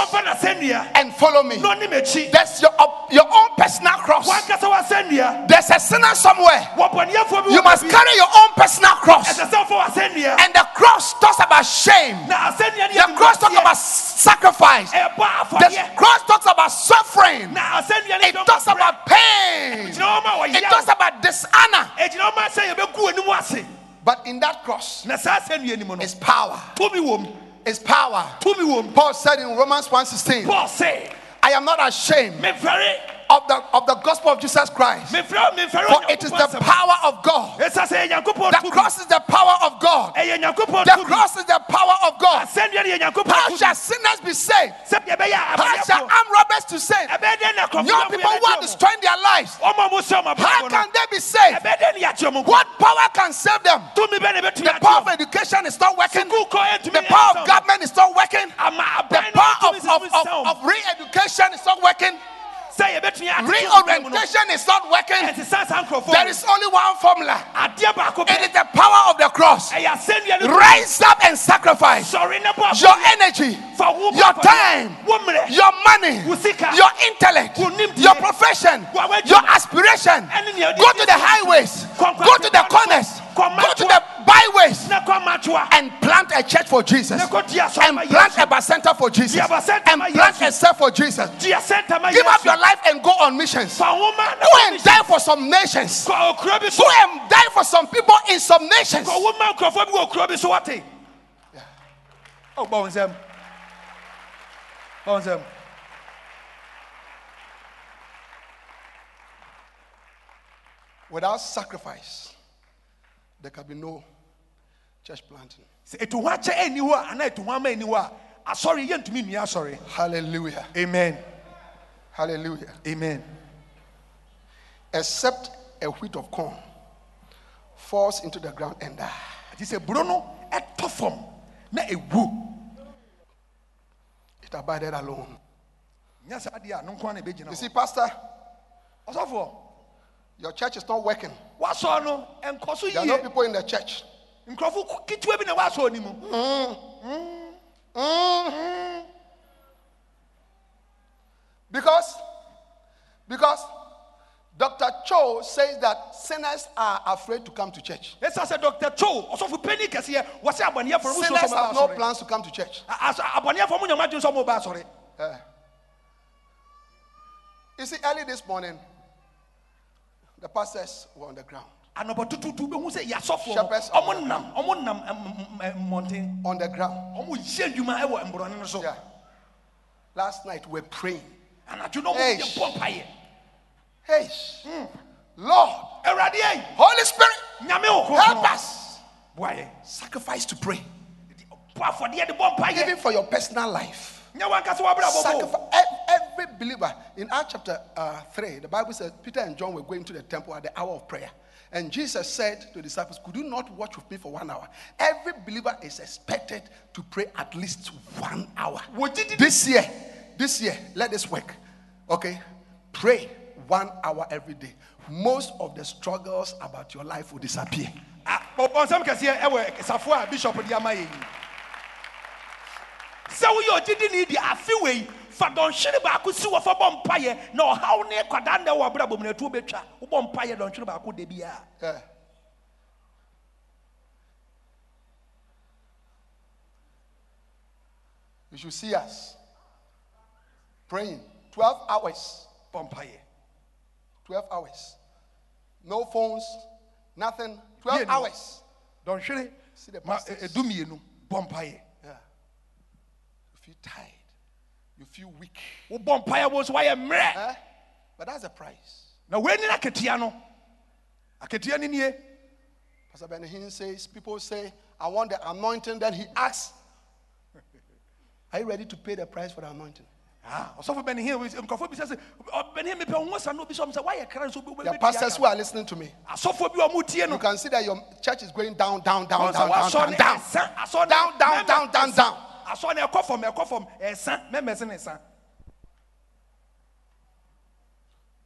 Speaker 1: and follow me.
Speaker 2: na ɔne m'akyi
Speaker 1: That's your, uh, your own personal cross. There's a sinner somewhere. You must carry your own personal cross.
Speaker 2: ɛsɛ sɛ wofa w'asɛnnua
Speaker 1: And the cross talks about shame.
Speaker 2: na asɛnnua ne
Speaker 1: The cross talks about sacrifice. The cross talks about suffering.
Speaker 2: na asɛnnua ne
Speaker 1: It talks about pain.
Speaker 2: gyina hɔ ma
Speaker 1: It talks about dishonor.
Speaker 2: ɛgyina hɔ ma sɛ yɛbɛgu
Speaker 1: But in that cross
Speaker 2: na saa asɛnnua nim no
Speaker 1: is power.
Speaker 2: tumi wɔ mu
Speaker 1: Is power.
Speaker 2: tumi wɔ mu
Speaker 1: Paul said in Romans 1:16,
Speaker 2: paul said,
Speaker 1: I am not ashamed of the of the gospel of Jesus Christ. For it is the power of God.
Speaker 2: ɛsa sɛ ɛyɛ
Speaker 1: The cross is the power of God. The cross is the power of God.
Speaker 2: asɛnnua ne yɛ nyankopɔn
Speaker 1: How shall sinners be saved? How shall armed robbers to save?
Speaker 2: ɛbɛyɛ dɛn na akorɔmfoɔ
Speaker 1: Young people who are destroying their lives.
Speaker 2: ɔmo ɔmo sɛ ɔmo
Speaker 1: How can they be saved?
Speaker 2: ɛbɛyɛ dɛn ne yɛakye ɔmo
Speaker 1: What power can save them?
Speaker 2: tumi bɛ na ɛbɛtumi
Speaker 1: The power of education is not working.
Speaker 2: sukuu kɔ ɛntumi
Speaker 1: The power of government is not working. The power of, of, of, of re-education is not working.
Speaker 2: Sɛ yɛbɛtumi akye ɔmo mu no
Speaker 1: Reorientation is not working.
Speaker 2: ɛsesa saa nkurɔfoɔ
Speaker 1: There is only one formula. It is the power of the cross.
Speaker 2: ɛyɛ asɛnnua no
Speaker 1: Rise up and sacrifice.
Speaker 2: Sɔre ne bɔ
Speaker 1: your energy, your time, your money, your intellect, your profession, your aspiration.
Speaker 2: Ɛne nea ɔde
Speaker 1: Go to the highways, go to the corners, go to the byways,
Speaker 2: na kɔ matoa
Speaker 1: and plant a church for Jesus.
Speaker 2: Ne kɔ di asɔre
Speaker 1: And plant a center for Jesus.
Speaker 2: Di aba center
Speaker 1: And plant a cell for Jesus.
Speaker 2: Di asɛnta ma
Speaker 1: Give up your life and go on missions. Go and die for some nations. Go and die for some people in some nations.
Speaker 2: Kɔ nwoma nkurɔfoɔ bi wɔ okuro bi so wate. Ɔ bɔ wɔn nsɛm. Bɔ wɔn nsɛm.
Speaker 1: Without sacrifice, there can be no church planting.
Speaker 2: Sɛ etu ho akyɛ ɛni hɔ a anaa etu ho ama ɛni hɔ a asɔre ah, yɛ ntumi nua asɔre.
Speaker 1: Hallelujah.
Speaker 2: Amen.
Speaker 1: Hallelujah.
Speaker 2: Amen.
Speaker 1: Except a wheat of corn falls into the ground and die.
Speaker 2: Ati sɛ buro no ɛtɔ fam na ewu.
Speaker 1: It abided alone.
Speaker 2: Nya saa adeɛ a no nko ara na ebegyina
Speaker 1: You
Speaker 2: hɔ.
Speaker 1: see, Pastor,
Speaker 2: Ɔsɔfoɔ
Speaker 1: your church is not working.
Speaker 2: wasɔ no nkɔ so
Speaker 1: There are no people in the church.
Speaker 2: Nkurɔfo ketewa bi na wasɔ ne mu. Mm, mm, mm.
Speaker 1: Because, because Dr. Cho says that sinners are afraid to come to church.
Speaker 2: Ɛsa sɛ Dr. Cho ɔsɔfo panyin kɛseɛ wɔsɛ abɔneyɛfo no mo
Speaker 1: Sinners
Speaker 2: sɔ sɔ
Speaker 1: have no plans to come to church.
Speaker 2: A- as- Abɔneyɛfo mo nyɛ mo adwene sɛ mo ba asɔre.
Speaker 1: Eh. You see, early this morning, the pastors were on the ground.
Speaker 2: Anɔbɔ tututu bɛ hu sɛ yasɔfo
Speaker 1: Shepherds
Speaker 2: ɔmo nam ɔmo nam ɛm- ɛm- mmɔnten
Speaker 1: On the ground.
Speaker 2: ɔmo yɛ adwuma ɛwɔ mborɔne no so.
Speaker 1: Yeah. Last night we were praying.
Speaker 2: Anadwo na
Speaker 1: Hey.
Speaker 2: yɛ bɔ mpaeɛ.
Speaker 1: Hey, hmm. Lord,
Speaker 2: Awurade yɛ
Speaker 1: Holy Spirit,
Speaker 2: nyame
Speaker 1: help us. Sacrifice to pray.
Speaker 2: Bɔ afɔdeɛ de bɔ mpaeɛ.
Speaker 1: Even for your personal life.
Speaker 2: Nyɛ wankasa wabere abɔbɔ.
Speaker 1: Sacrifice. Every believer in Acts chapter uh, 3, the Bible says Peter and John were going to the temple at the hour of prayer. And Jesus said to the disciples, Could you not watch with me for one hour? Every believer is expected to pray at least one hour. This year, this year, let this work. Okay? Pray one hour every day. Most of the struggles about your life will disappear.
Speaker 2: Sɛ woyɛ ogyidi di afe wei fa dɔnhwere baako si wɔ fa bɔ mpaeɛ na ɔhaw ne kwadaa nnɛ wɔ abere abɔmunatuo bɛtwa wobɔ mpaeɛ dɔnhwere baako da biara.
Speaker 1: You should see us praying 12 hours.
Speaker 2: Bɔ
Speaker 1: 12 hours. No phones, nothing. 12
Speaker 2: Yeah, no.
Speaker 1: hours.
Speaker 2: dɔnhwere
Speaker 1: See the pastors.
Speaker 2: ɛdu mmienu bɔ mpaeɛ
Speaker 1: Yeah. You feel tired. You feel weak.
Speaker 2: wobɔ mpaeɛ wo so woayɛ
Speaker 1: Eh? But that's the price.
Speaker 2: na wei ne akatua no akatua no nie
Speaker 1: Pastor Benny Hinn says, people say, I want the anointing. Then he asks, Are you ready to pay the price for the anointing?
Speaker 2: Ah, ɔsɔfo bɛne hia nkurɔfoɔ bisa sɛ bɛne hia mepɛ wo sa no obi sɛ ɔm sɛ woayɛ kra so
Speaker 1: There are pastors who are listening to me.
Speaker 2: asɔfoɔ bi a ɔmotie
Speaker 1: You can see that your church is going down, down, down, down, down, down, down.
Speaker 2: asɔ ne-
Speaker 1: Down, down, down, down, down.
Speaker 2: Asɔ ne ɛkɔ fam ɛkɔ fam ɛsa mɛmɛ se ne sa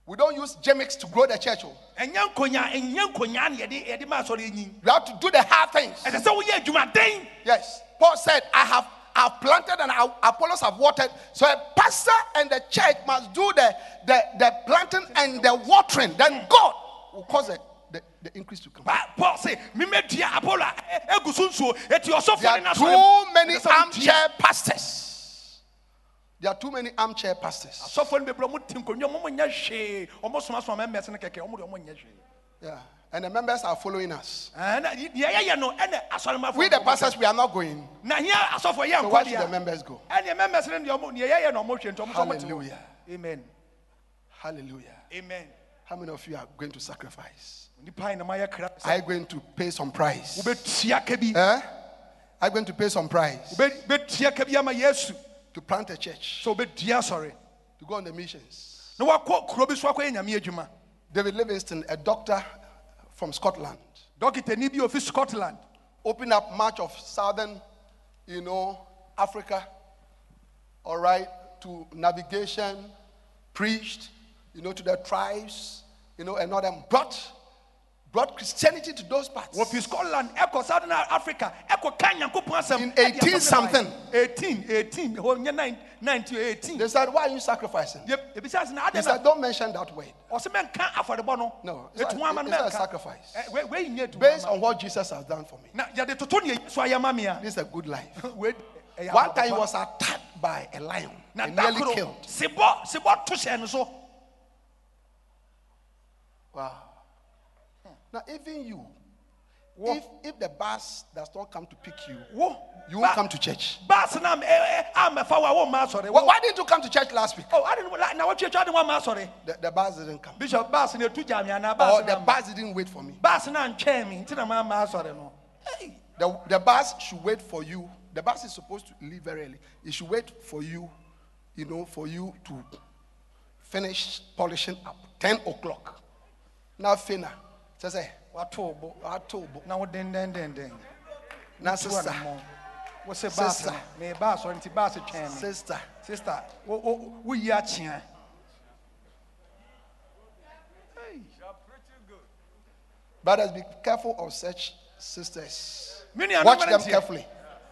Speaker 1: We don't use gimmicks to grow the church. oh.
Speaker 2: ɛnyɛ nkonya ɛnyɛ nkonya ne yɛde yɛde ma asɔre anyi
Speaker 1: You have to do the hard things.
Speaker 2: ɛsɛ sɛ woyɛ adwumaden
Speaker 1: Yes. Paul said, I have I've planted and Apollos have watered. So a pastor and the church must do the, the, the planting and the watering. Then God will cause the, the, the increase to come.
Speaker 2: Paul se memɛdua apolo a ɛ- ɛgu so nsuo ɛti ɔsɔfoɔ
Speaker 1: There are too many
Speaker 2: ɛsɛ sɛ wotua.
Speaker 1: armchair pastors. There are too many armchair pastors.
Speaker 2: asɔfoɔ no bebree ɔmo te nkonnwa ɔmo nyɛ hwee ɔmo somasoma mɛmɛs no kɛkɛ ɔmo de ɔmo
Speaker 1: Yeah. And the members are following us.
Speaker 2: Eh, ɛna deɛ yɛyɛ no ɛna asɔremafo
Speaker 1: We, the pastors, we are not going.
Speaker 2: na here asɔfoɔ yɛ
Speaker 1: So why should the members go?
Speaker 2: Eh, ɛneɛ mɛmɛs no deɛ ɔmo deɛ yɛyɛ no ɔmo hwɛ nti ɔmo sɛ ɔmo te hɔ.
Speaker 1: Hallelujah.
Speaker 2: amen
Speaker 1: Hallelujah.
Speaker 2: amen
Speaker 1: How many of you are going to sacrifice?
Speaker 2: Nipa yi na mayɛ kra
Speaker 1: Are you going to pay some price?
Speaker 2: wobɛtua ka bi
Speaker 1: Eh? Are you going to pay some price?
Speaker 2: Wobɛ- wobɛtua ka bi ama yesu.
Speaker 1: To plant a church,
Speaker 2: wobɛdua asɔre
Speaker 1: to go on the missions?
Speaker 2: na wakɔ kuro bi so akɔyɛ nyame
Speaker 1: David Livingstone, a doctor from Scotland,
Speaker 2: bi ofi scotland.
Speaker 1: Opened up much of southern, you know, Africa, all right, to navigation, preached, you know, to the tribes, you know, and all them, brought brought Christianity to those parts.
Speaker 2: wɔfi scotland ɛkɔ southern africa nyankopɔn asɛm
Speaker 1: In
Speaker 2: ɛde
Speaker 1: 18
Speaker 2: asɛm no
Speaker 1: something.
Speaker 2: baeɛ. 18 18 hɔ nyɛ 9 19 18
Speaker 1: They said, Why are you sacrificing?
Speaker 2: Yep,
Speaker 1: He said, Don't mention that word.
Speaker 2: ɔsɛ mɛnka afɔrebɔ no
Speaker 1: No, it's
Speaker 2: ama no
Speaker 1: it's not a sacrifice.
Speaker 2: Ɛ, wei- wei nyɛ
Speaker 1: Based on what Jesus has done for me.
Speaker 2: na yɛde toto ne yesu ayɛ ma me a
Speaker 1: This is a good life. <laughs> One time he was attacked by a lion and nearly killed.
Speaker 2: sebɔ sebɔ to hyɛ
Speaker 1: Wow. Now, even you, if, if the bus does not come to pick you, you won't come to church.
Speaker 2: baas na am- ɛ- ɛ- amɛfa wo a wɔmma asɔre
Speaker 1: Why, didn't you come to church last week?
Speaker 2: Oh, ade no- na wɔtwatwa de wɔmma asɔre
Speaker 1: The, the bus didn't come.
Speaker 2: bishop ɛtu gya me anaa
Speaker 1: Or
Speaker 2: baas
Speaker 1: the bus didn't wait for me.
Speaker 2: baas na ntwɛn me nti na mamma asɔre no Hey,
Speaker 1: The, the bus should wait for you. The bus is supposed to leave very early. It should wait for you, you know, for you to finish polishing up. 10 o'clock. Now, Fina. Say, say,
Speaker 2: wato wo bo na wo dendendenden
Speaker 1: sister.
Speaker 2: ano. wo se baas
Speaker 1: Sister.
Speaker 2: no meba asɔre nti baas twɛn me
Speaker 1: Sister.
Speaker 2: sister wo- wo- woyi akyea
Speaker 1: Brothers, be careful of such sisters. Watch them carefully.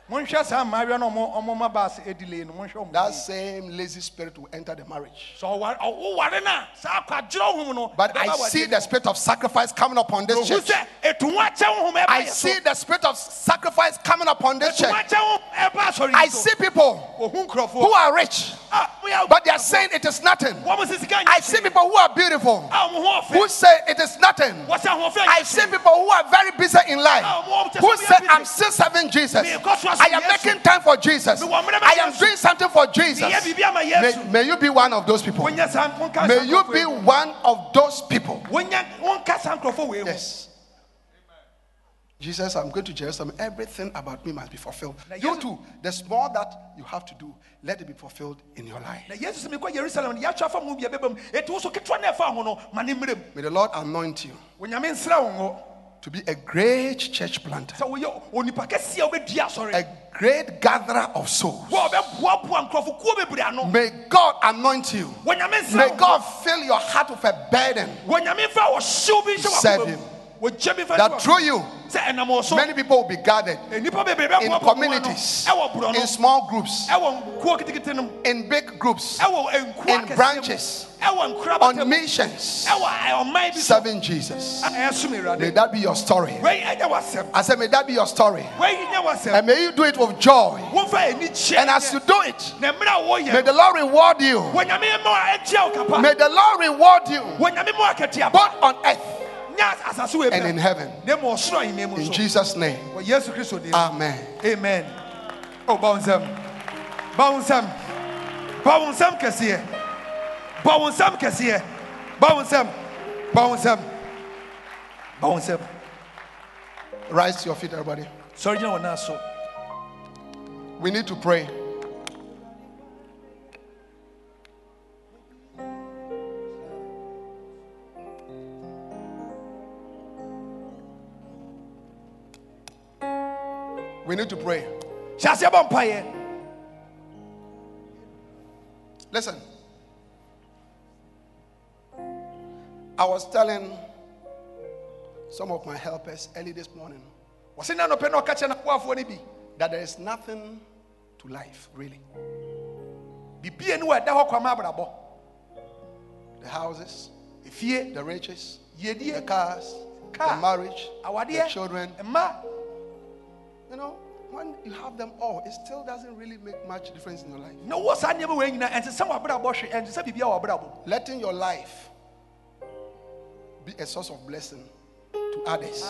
Speaker 2: Monhwɛ saa mmaayewa no ɔmo ɔmo ma baas edile no monhwɛ ɔmo
Speaker 1: That same lazy spirit will enter the marriage.
Speaker 2: sɛ ɔwa- ɔ- woware no a saa akwadwerɛ honhom no
Speaker 1: But I see the spirit of sacrifice coming upon this. Church.
Speaker 2: sɛ ɛtu ho akyɛ honhom ɛba
Speaker 1: I see the spirit of sacrifice coming upon this church.
Speaker 2: akyɛ honhom ɛba asɔre
Speaker 1: I see people who are rich,
Speaker 2: Ah,
Speaker 1: but they are saying it is nothing.
Speaker 2: wɔn mo sisi ka nyɛ
Speaker 1: I see people who are beautiful,
Speaker 2: Ah, ɔmo ho ɔfɛ.
Speaker 1: who say it is nothing. I see people who are very busy in life,
Speaker 2: Ah,
Speaker 1: who say, I'm still serving Jesus.
Speaker 2: Me kɔ so
Speaker 1: I am making time for Jesus.
Speaker 2: Me wɔ mmerɛ bɛ
Speaker 1: I am doing something for Jesus.
Speaker 2: Meyɛ biribi ama
Speaker 1: May, may you be one of those people.
Speaker 2: Wonyɛ saa- wonka
Speaker 1: May you be one of those people.
Speaker 2: Wonyɛ- wonka saa nkurɔfoɔ wei ho.
Speaker 1: Yes. Jesus, I'm going to Jerusalem. Everything about me must be fulfilled. You too, the small that you have to do, let it be fulfilled in your life.
Speaker 2: na yesu sɛ mekɔ yerusalem no yɛatwa fa mu bia bɛba mu ɛti wo so ketewa no ɛfa ho no ma ne mmerɛ mu
Speaker 1: May the Lord anoint you
Speaker 2: onyame nsra wo ngo
Speaker 1: to be a great church planter,
Speaker 2: sɛ woyɛ onipa kɛseɛ a wobɛdua asɔre
Speaker 1: a great gatherer of souls.
Speaker 2: wo a wobɛboaboa nkurɔfo kuo bebree ano
Speaker 1: May God anoint you. May God fill your heart with a burden
Speaker 2: wonyame mfa wɔhyew bi nhyɛ
Speaker 1: Serve him.
Speaker 2: Mu wɔgya bi
Speaker 1: that through you,
Speaker 2: wakoma mu. sɛ ɛnam wɔ so.
Speaker 1: many people will be gathered in communities,
Speaker 2: ɛwɔ borɔ no
Speaker 1: in small groups,
Speaker 2: ɛwɔ kuo ketekete no mu
Speaker 1: in big groups, in branches, on missions,
Speaker 2: ɛwɔ ɔman bi so
Speaker 1: serving Jesus. May that be your story.
Speaker 2: wei ɛnyɛ w'asɛm
Speaker 1: I said, may that be your story.
Speaker 2: wei nyɛ w'asɛm
Speaker 1: And may you do it with joy.
Speaker 2: womfa ani kyɛ
Speaker 1: And as you do it,
Speaker 2: na mmerɛ a
Speaker 1: may the Lord reward you.
Speaker 2: wɔnyame ma a ɛkyia wo
Speaker 1: May the Lord reward you.
Speaker 2: Wɔnyame ma akatua
Speaker 1: both on earth
Speaker 2: nyɛ asase wɔ
Speaker 1: and in heaven.
Speaker 2: na ma ɔsoro ahemma mu
Speaker 1: In Jesus' name.
Speaker 2: wɔ yesu kristo dim
Speaker 1: Amen.
Speaker 2: amen. Oh, o ba wo nsɛm ba wo nsɛm ba wo nsɛm kɛseɛ. Ba wo nsɛm kɛseɛ. Ba wo nsɛm ba wo nsɛm ba wo nsɛm
Speaker 1: Rise to your feet, everybody.
Speaker 2: sɔre gyina wɔ nan so.
Speaker 1: We need to pray. We need to pray.
Speaker 2: hyɛ aseɛ bɔ
Speaker 1: Listen. I was telling some of my helpers early this morning
Speaker 2: wɔse na nɔpɛ na ɔka kyerɛ naboafoɔ no bi
Speaker 1: that there is nothing to life, really.
Speaker 2: bibie ne wɔ ɛda hɔ kwama abrabɔ
Speaker 1: The houses,
Speaker 2: efie
Speaker 1: the riches, the cars, the marriage, the children. You know, when you have them all, it still doesn't really make much difference in your life.
Speaker 2: No, wɔ saa never wei nyinaa ɛnte sɛ w'abrabɔ hwe ɛnte sɛ biribia wɔ
Speaker 1: Letting your life be a source of blessing to others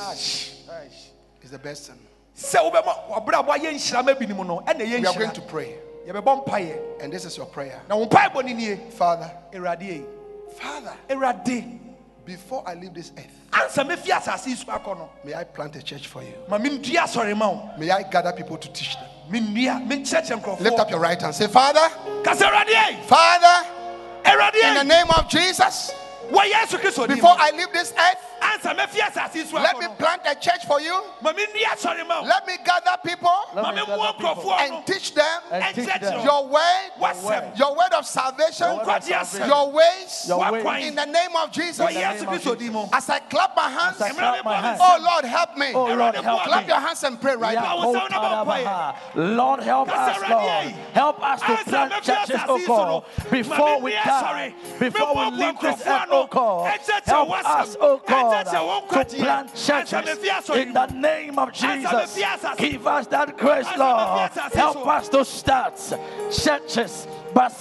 Speaker 1: is the best thing.
Speaker 2: sɛ wobɛma w'abrabɔ ayɛ nhyirama bi no mu no ɛna ɛyɛ
Speaker 1: We are going to pray, and this is your prayer.
Speaker 2: na wo mpaebɔ no
Speaker 1: Father, Father, before I leave this earth,
Speaker 2: ansa mɛfi asase yi so akɔ no
Speaker 1: may I plant a church for you.
Speaker 2: ma mendua asɔre ma
Speaker 1: May I gather people to teach them. Lift up your right hand. Say, Father,
Speaker 2: ka sɛ awurade ei
Speaker 1: Father, in the name of Jesus,
Speaker 2: wɔ yesu kristo dim
Speaker 1: before I leave this earth,
Speaker 2: ansa mɛfi asase so
Speaker 1: Let me plant a church for you.
Speaker 2: ma menni asɔre ma wo
Speaker 1: Let me gather people
Speaker 2: ma
Speaker 3: me gather people
Speaker 1: and teach them
Speaker 3: and teach
Speaker 2: ɛnkyerɛkyerɛ
Speaker 3: them
Speaker 2: wo
Speaker 1: your
Speaker 2: way,
Speaker 1: your word of salvation,
Speaker 3: Your of salvation.
Speaker 1: your ways.
Speaker 3: Your
Speaker 2: wakwan
Speaker 3: ways.
Speaker 1: In the name of Jesus.
Speaker 2: wɔ yesu
Speaker 3: name of
Speaker 2: kristo din mu
Speaker 1: As I clap my hands,
Speaker 3: clap my hands.
Speaker 1: oh Lord, help me.
Speaker 3: Oh Lord, help
Speaker 1: Clap
Speaker 3: me.
Speaker 1: your hands and pray right now.
Speaker 3: Yakotarabaha. Lord, help us, Lord. Help us to plant
Speaker 2: me,
Speaker 3: churches, oh God, before we
Speaker 2: Mami,
Speaker 3: die, before we leave this
Speaker 2: mobile
Speaker 3: earth, oh God. Help us, oh God,
Speaker 2: Answer to one
Speaker 3: to
Speaker 2: question.
Speaker 3: plant churches in the name of Jesus. Give us that grace, Lord. Help us to start churches. But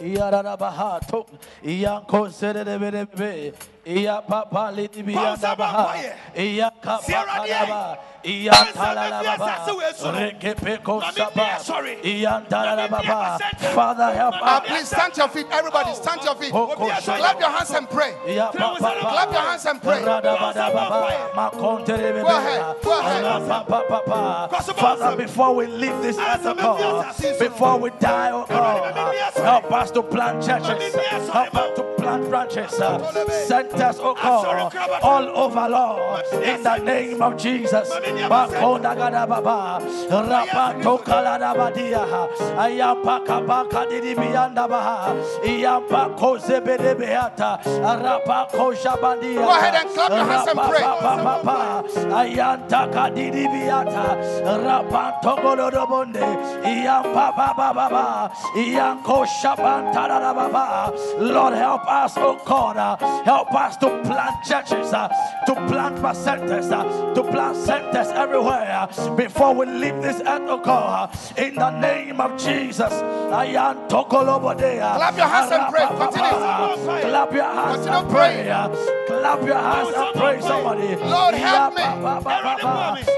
Speaker 3: Iyararabaha to iya konsererebe iya papa lidibi
Speaker 2: Pausa
Speaker 3: baha. Iya kapa
Speaker 2: Sierra
Speaker 3: iya
Speaker 2: Pausa
Speaker 3: talalaba
Speaker 2: bampaye, sase wesu
Speaker 3: rekepe
Speaker 2: Mami,
Speaker 3: iya talalaba
Speaker 2: Mami, sorry.
Speaker 3: Father help us.
Speaker 1: Please stand to your feet. Everybody, stand to your feet.
Speaker 3: Oh, oh, oh.
Speaker 1: Clap your hands and pray.
Speaker 3: iya papa.
Speaker 1: Clap your hands and pray.
Speaker 3: Radabadababa, makonterebe
Speaker 1: Go ahead, go ahead.
Speaker 3: Father, before we leave this earth, oh God, before we die, oh God, help us to plant churches, help us to branches, uh, centers, oh God, all over, Lord, in the name of Jesus. Makondagadababa, rapatokaladabadia, ayapakabakadidibiyandabaha,
Speaker 1: Go ahead and clap your hands and pray.
Speaker 3: Rapantogolodobonde, iyampapapapa, iyankoshabantarababa. Lord, help us, oh God, uh, help us to plant churches, uh, to plant centers, uh, to plant centers everywhere uh, before we leave this earth, oh God, uh, in the name of Jesus. Ayantogolobodea,
Speaker 1: Clap your hands and pray. Continue.
Speaker 3: Clap your hands
Speaker 1: Continue
Speaker 3: and pray. uh, Clap your hands and pray, somebody.
Speaker 1: Lord, help me.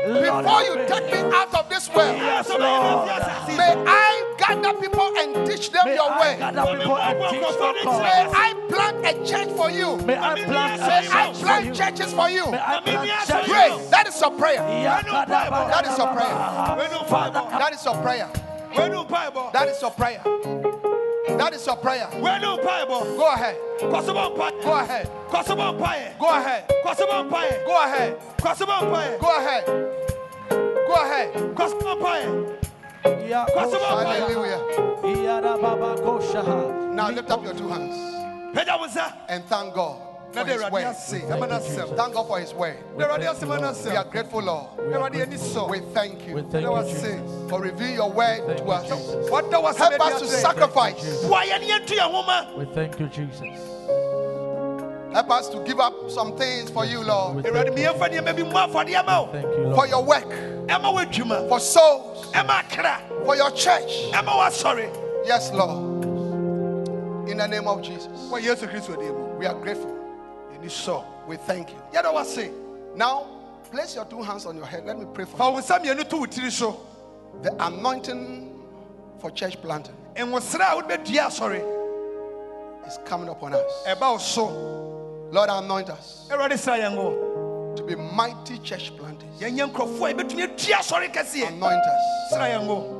Speaker 1: Before you take me out of this world,
Speaker 3: Yes, Lord.
Speaker 1: may I gather people and teach them
Speaker 3: May
Speaker 1: your
Speaker 3: I
Speaker 1: way.
Speaker 3: gather people and teach your
Speaker 1: May I plant a church for you.
Speaker 3: May I plant
Speaker 1: May I
Speaker 3: churches for
Speaker 1: plant
Speaker 3: you.
Speaker 1: churches for you.
Speaker 3: May I plant
Speaker 1: Pray. That is your prayer.
Speaker 3: That
Speaker 1: is your prayer. That is your prayer. That is your prayer. That is your prayer.
Speaker 2: wenu mpaebɔ
Speaker 1: Go ahead.
Speaker 2: kɔsɔbɔ mpaeɛ
Speaker 1: Go ahead.
Speaker 2: kɔsɔbɔ mpaeɛ
Speaker 1: Go ahead. Go ahead. Go ahead. Go ahead. Hallelujah.
Speaker 3: Hallelujah.
Speaker 1: Now lift up your two hands
Speaker 2: pɛgya wo nsa
Speaker 1: and thank God
Speaker 2: na
Speaker 1: for
Speaker 2: de
Speaker 1: His
Speaker 2: awurade
Speaker 1: word.
Speaker 2: ase ɛma no asɛm
Speaker 1: Thank God for His word.
Speaker 2: na awurade asɛm ano
Speaker 1: We are
Speaker 2: asɛm
Speaker 1: grateful, Lord.
Speaker 2: awurade ani sɔ
Speaker 1: We thank
Speaker 3: We
Speaker 1: you
Speaker 3: thank
Speaker 2: na
Speaker 3: you,
Speaker 2: wase
Speaker 3: Jesus.
Speaker 1: for revealing your word
Speaker 3: Thank
Speaker 1: to
Speaker 3: you,
Speaker 1: us.
Speaker 3: Jesus.
Speaker 2: wɔda wase
Speaker 1: Help us to sacrifice.
Speaker 2: boa yɛne yɛnto yɛn ho
Speaker 3: We thank you, Jesus.
Speaker 1: Help us to give up some things for you, Lord.
Speaker 3: thank
Speaker 2: awurade meyɛmfa nneɛma bi mmɔ afɔdeɛ ma wo
Speaker 3: Thank you,
Speaker 1: For your work,
Speaker 2: ɛma w'adwuma
Speaker 1: for souls,
Speaker 2: ɛma akra
Speaker 1: for your church.
Speaker 2: ɛma w'asɔre
Speaker 1: Yes, Lord. In the name of Jesus,
Speaker 2: wɔ yesu kristo din mu
Speaker 1: we are grateful. We thank you.
Speaker 2: yɛda wase
Speaker 1: Now, place your two hands on your head. Let me pray for you.
Speaker 2: wo nsa mmienu to wo tiri
Speaker 1: The anointing for church planting
Speaker 2: nwosrɛ a wode bɛdua asɔre
Speaker 1: is coming upon us.
Speaker 2: ɛba wo so
Speaker 1: Lord, anoint us
Speaker 2: awurade sra yɛn wo
Speaker 1: to be mighty church planters.
Speaker 2: yɛnyɛ nkurɔfoɔ a yɛbɛtumi atua asɔre kɛseɛ
Speaker 1: Anoint us.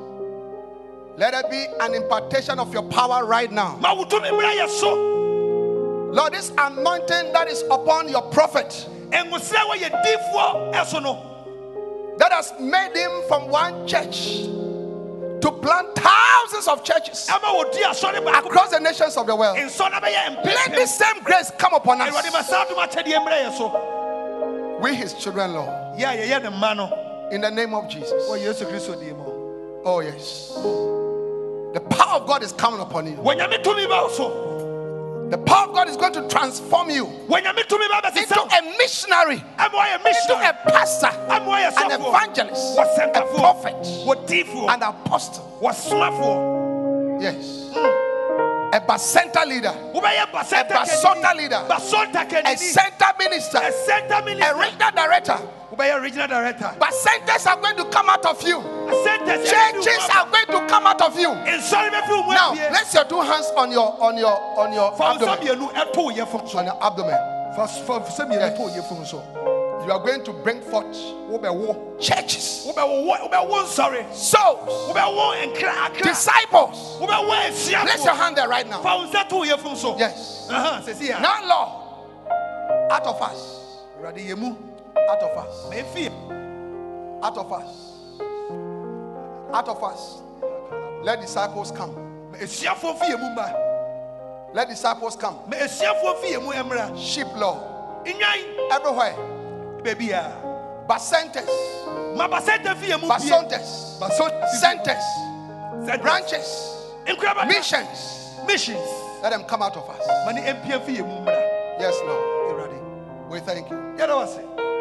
Speaker 2: Sra yɛn wo
Speaker 1: Let there be an impartation of your power right now.
Speaker 2: ma wo tumi mmra yɛ so
Speaker 1: Lord, this anointing that is upon your prophet
Speaker 2: nwosrɛ a wɔyɛ difoɔ ɛso no
Speaker 1: that has made him from one church to plant thousands of churches
Speaker 2: ɛma wɔdi asɔre baako
Speaker 1: across the nations of the world.
Speaker 2: nsɔ no bɛyɛ
Speaker 1: Let this same grace come upon us.
Speaker 2: saa dom akyɛdeɛ mmra yɛ so
Speaker 1: We, his children, Lord,
Speaker 2: yɛ a yɛyɛ ne mma
Speaker 1: in the name of Jesus.
Speaker 2: wɔ yesu kristo din mu
Speaker 1: Oh, yes. The power of God is coming upon you.
Speaker 2: wɔnyame tumi ba wo so
Speaker 1: The power of God is going to transform you
Speaker 2: wɔnyame tumi ba
Speaker 1: into a missionary, into a pastor, an evangelist, a prophet, an apostle. Yes. Hmm. A bacenta leader, A basonta leader. a center minister,
Speaker 2: a
Speaker 1: regional director.
Speaker 2: Wobɛyɛ regional director
Speaker 1: Bacentas are going to come out of you. Churches are going to come out of you.
Speaker 2: nsɔre bɛfi wo mu
Speaker 1: Now, place your two hands on your on your on your abdomen.
Speaker 2: mmienu ɛto wo
Speaker 1: On your abdomen.
Speaker 2: fa fa nsa mmienu to wo so
Speaker 1: You are going to bring forth churches, souls,
Speaker 2: wobɛwo nkra akra
Speaker 1: disciples. Place your hand there right now.
Speaker 2: fa wo nsa to so
Speaker 1: Yes.
Speaker 2: A
Speaker 1: Now, Lord, out of us,
Speaker 2: awurade yɛ mu
Speaker 1: out of us,
Speaker 2: ma ɛfie
Speaker 1: out of us, out of us, let disciples come.
Speaker 2: ma asuafoɔ fi yɛ mu mba
Speaker 1: Let disciples come. Ah.
Speaker 2: ma asuafoɔ fi yɛ mu mmra
Speaker 1: Sheep, Lord, everywhere.
Speaker 2: baabi a
Speaker 1: Bacentas,
Speaker 2: ma basɛnta fi yɛ mu
Speaker 1: basontas, centers,
Speaker 2: branch
Speaker 1: branches, missions.
Speaker 2: missions.
Speaker 1: Let them come out of us.
Speaker 2: ma ne mpia fi yɛ mu mmra
Speaker 1: Yes, Lord. We thank you.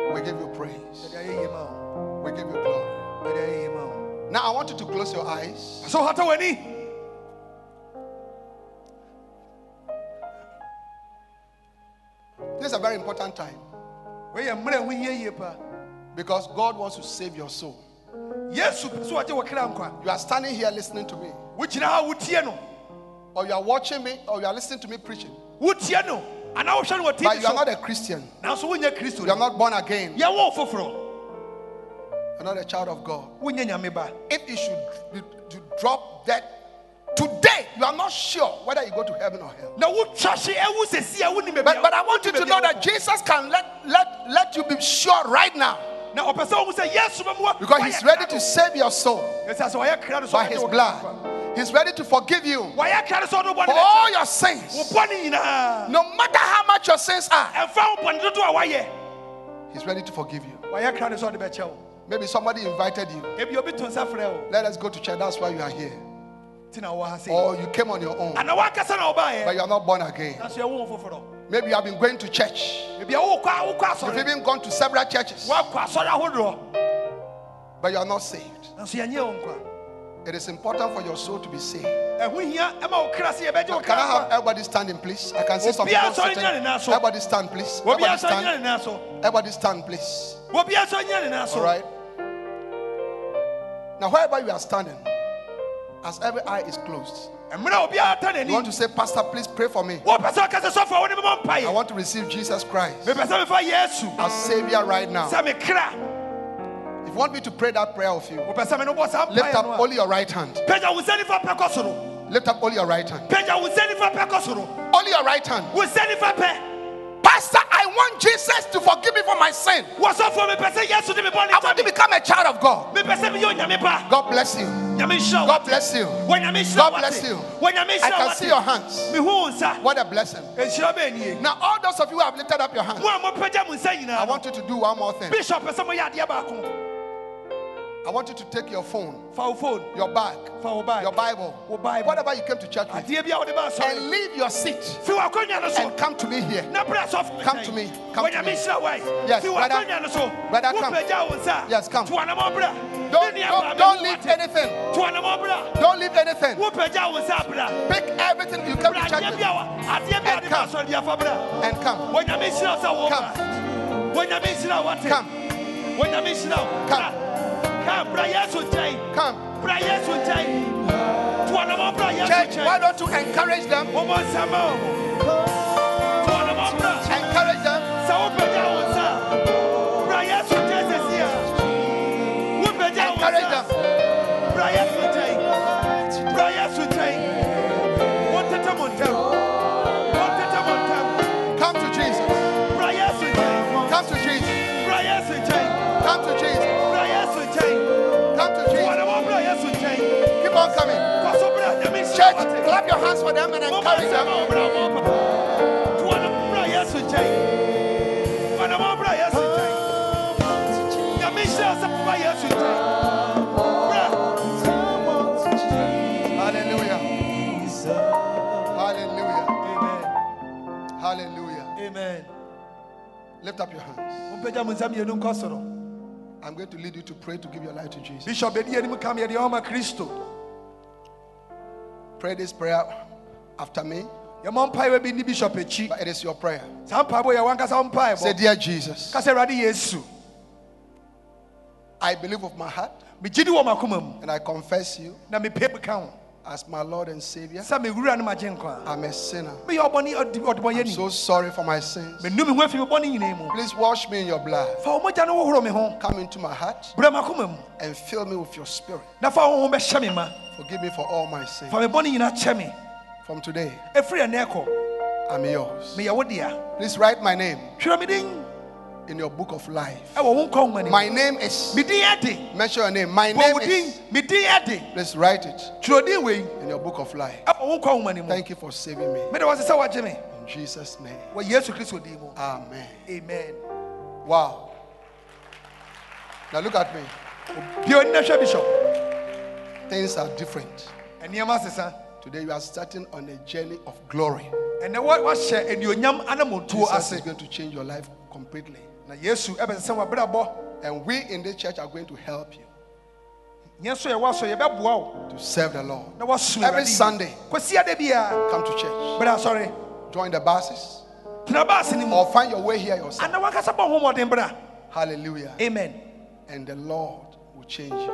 Speaker 2: Yɛda wo ase
Speaker 1: We give you praise.
Speaker 2: yɛde ayɛ yie ma
Speaker 1: We give you glory.
Speaker 2: yɛde ayɛ yie ma wo
Speaker 1: Now I want you to close your eyes.
Speaker 2: so hata w'ani
Speaker 1: This is a very important time.
Speaker 2: Wɔyɛ mmerɛ a ho hia yie paa
Speaker 1: because God wants to save your soul.
Speaker 2: yesu pɛ sɛ ɔgye wɔ kra nkwa
Speaker 1: You are standing here listening to me,
Speaker 2: wogyina ha a wotie no?
Speaker 1: Or you are watching me, or you are listening to me preaching,
Speaker 2: wotie no anaa wohwɛ no wɔ
Speaker 1: but you are not a Christian.
Speaker 2: nanso wonyɛ kristo
Speaker 1: You are not born again. You
Speaker 2: yɛwɔ wo foforɔ
Speaker 1: are not a child of God.
Speaker 2: wonyɛ nyame ba
Speaker 1: If you should to drop that today, you are not sure whether you go to heaven or hell.
Speaker 2: na wotwa hye ɛwo sɛsi a wonim
Speaker 1: But, but I want you to know that Jesus can let, let, let you be sure right now
Speaker 2: na ɔpɛ sɛ wohu sɛ yesu bɛmoa
Speaker 1: because He's ready to save your soul
Speaker 2: ɛsɛ sɛ wɔyɛ kra no
Speaker 1: by His blood. He's ready to forgive you
Speaker 2: wɔyɛ kra no sɛ ɔde wo bɔne
Speaker 1: for all your sins.
Speaker 2: nyinaa
Speaker 1: No matter how much your sins are,
Speaker 2: ɛmfa wo bɔne dodo a woayɛ
Speaker 1: He's ready to forgive you.
Speaker 2: wɔyɛ kra no sɛ ɔde bɛkyɛ
Speaker 1: Maybe somebody invited you.
Speaker 2: ebi obi to nsa frɛ
Speaker 1: Let us go to church. That's why you are here.
Speaker 2: nti na wɔ ha sɛ
Speaker 1: Or you came on your own,
Speaker 2: ana woankasa na
Speaker 1: but you are not born again.
Speaker 2: nanso yɛwo wo foforɔ
Speaker 1: Maybe you have been going to church.
Speaker 2: ebi a wokɔ a wokɔ
Speaker 1: You've even gone to several churches,
Speaker 2: woakɔ asɔre ahodoɔ
Speaker 1: but you are not saved. It is important for your soul to be saved.
Speaker 2: ɛho hia ɛma wo kra sɛ yɛbɛgye wo
Speaker 1: Can I have everybody standing, please? I can see some people sitting.
Speaker 2: nyɛ ne nan so.
Speaker 1: Everybody stand, please. Everybody stand. Everybody stand, please.
Speaker 2: obiara sɔ nyina ne nan so
Speaker 1: All right. Now, wherever you are standing, as every eye is closed,
Speaker 2: mmerɛ a obiara ta
Speaker 1: you want to say, Pastor, please pray for me.
Speaker 2: wopɛ sɛ ɔka sɛ sɔfo a wo ne mebɔ
Speaker 1: I want to receive Jesus Christ
Speaker 2: mepɛ sɛ mefa yesu
Speaker 1: as Savior right now. Want me to pray that prayer with you,
Speaker 2: wopɛ sɛ me no bɔ saa
Speaker 1: lift up only your right hand.
Speaker 2: pagya wo nsa nifa pɛ kɔ soro
Speaker 1: Lift up only your right hand.
Speaker 2: pagya wo nsa nifa pɛ kɔ soro
Speaker 1: Only your right hand.
Speaker 2: wo nsa nifa pɛ
Speaker 1: Pastor, I want Jesus to forgive me for my sin.
Speaker 2: wɔsɔfo mepɛ sɛ yesu de me bɔ ne
Speaker 1: I want to become a child of God.
Speaker 2: mepɛ sɛ meyɛ onyame ba
Speaker 1: God bless you.
Speaker 2: nyame nhyira wo
Speaker 1: God bless you. God bless you. I can see your hands.
Speaker 2: mehu wo nsa
Speaker 1: What a blessing.
Speaker 2: nhyira bɛɛ nie
Speaker 1: Now, all those of you who have lifted up your hands,
Speaker 2: mo a mopagya mo nsa
Speaker 1: I want you to do one more thing. I want you to take your phone,
Speaker 2: wo phone
Speaker 1: your bag,
Speaker 2: wo bag
Speaker 1: your Bible,
Speaker 2: bible
Speaker 1: whatever you came to church with,
Speaker 2: adeɛ bi a wode ba
Speaker 1: and leave your seat
Speaker 2: fi w'akonnwa no so
Speaker 1: and come to me here.
Speaker 2: na brɛ asɔfo
Speaker 1: Come to me. Come to me. Yes, brother.
Speaker 2: w'akonnwa no so
Speaker 1: Brother, come.
Speaker 2: wopagya wo nsa
Speaker 1: Yes, come.
Speaker 2: to anamɔ bra
Speaker 1: Don't, don't, don't leave anything.
Speaker 2: to anamɔ bra
Speaker 1: Don't leave anything.
Speaker 2: wopagya wo nsa bra
Speaker 1: Pick everything you came to church with
Speaker 2: bi a wa- adeɛ bi a
Speaker 1: And come.
Speaker 2: asɔre biafa bra
Speaker 1: and come.
Speaker 2: wɔnyame nhyira wo sɛ wo
Speaker 1: Come.
Speaker 2: bra wɔnyame nhyira wo ate
Speaker 1: Come.
Speaker 2: Wɔnyame nhyira wo
Speaker 1: Come.
Speaker 2: Bra. Ka bra
Speaker 1: Come.
Speaker 2: bra yesu nkyɛn to anamɔ bra yesu
Speaker 1: Church, why don't you encourage them?
Speaker 2: wɔmɔ nsɛma wo to anamɔ bra
Speaker 1: Encourage them. Church,
Speaker 2: wate
Speaker 1: clap your hands for them and
Speaker 2: wɔmɔ
Speaker 1: encourage
Speaker 2: nsɛma
Speaker 1: them.
Speaker 2: wo bra wɔ pa to wɔnamɔ bra yesu nkyɛn wɔnamɔ bra yesu nkyɛn nyame nhyira sɛ bra yesu nkyɛn bra
Speaker 1: Hallelujah. Hallelujah.
Speaker 2: amen
Speaker 1: Hallelujah.
Speaker 2: amen
Speaker 1: Lift up your hands.
Speaker 2: mompagya mo nsa mmienu nkɔ soro
Speaker 1: I'm going to lead you to pray to give your life to Jesus.
Speaker 2: bishop
Speaker 1: Pray this prayer after me,
Speaker 2: yɛmɔ mpaeɛ bi ne bishop akyi
Speaker 1: but it is your prayer.
Speaker 2: saa mpaebɔ yɛ wankasa mpaebɔ
Speaker 1: Say, Dear Jesus,
Speaker 2: ka sɛ yesu.
Speaker 1: I believe with my heart
Speaker 2: megye di wɔ m'akoma mu
Speaker 1: and I confess you
Speaker 2: na mepɛ mu ka ho
Speaker 1: as my Lord and Savior.
Speaker 2: sɛ mewura no magye nkwa
Speaker 1: I'm a sinner.
Speaker 2: meyɛ ɔbɔne ɔde-
Speaker 1: I'm so sorry for my sins.
Speaker 2: menu me ho afi me bɔne
Speaker 1: Please wash me in your blood.
Speaker 2: fa wo mogya no wohoro me ho
Speaker 1: Come into my heart
Speaker 2: brɛ makoma mu
Speaker 1: and fill me with your spirit.
Speaker 2: na fa wo ho bɛhyɛ me ma
Speaker 1: Forgive me for all my sins.
Speaker 2: fa me bɔne nyinaa kyɛ
Speaker 1: From today,
Speaker 2: ɛfiri ɛnɛ ɛkɔ
Speaker 1: I'm yours. Please write my name
Speaker 2: twerɛ me din
Speaker 1: in your book of life.
Speaker 2: ɛwɔ wo nkwa nwoma no
Speaker 1: My name is.
Speaker 2: me
Speaker 1: Mention your name. My name is.
Speaker 2: ɛde
Speaker 1: write it
Speaker 2: twerɛ din wei
Speaker 1: in your book of life.
Speaker 2: ɛwɔ wo nkwa nwoma no mu
Speaker 1: Thank you for saving me.
Speaker 2: mede wɔse sɛ wɔgye me
Speaker 1: In Jesus' name.
Speaker 2: wɔ yesu kristo din mu
Speaker 1: Amen.
Speaker 2: amen
Speaker 1: Wow. Now look at me.
Speaker 2: bia ɔni na hwɛ bishop
Speaker 1: Things are different. Today you are starting on a journey of glory.
Speaker 2: ɛnɛ wa- wahyɛ anuonyam anamontuo
Speaker 1: Jesus is going to change your life completely.
Speaker 2: Na yesu ɛbɛsɛ sɛ wabrabɔ
Speaker 1: And we in this church are going to help you
Speaker 2: nyɛ so yɛwɔ so yɛbɛboa wo
Speaker 1: to serve the Lord. Every. Sunday.
Speaker 2: kwasi ada biara
Speaker 1: Come to church.
Speaker 2: asɔre
Speaker 1: Join the buses
Speaker 2: tena baase no mu
Speaker 1: or find your way here yourself.
Speaker 2: ana wankasa bɔ ho mmɔden bra
Speaker 1: Hallelujah.
Speaker 2: amen
Speaker 1: And the Lord will change you.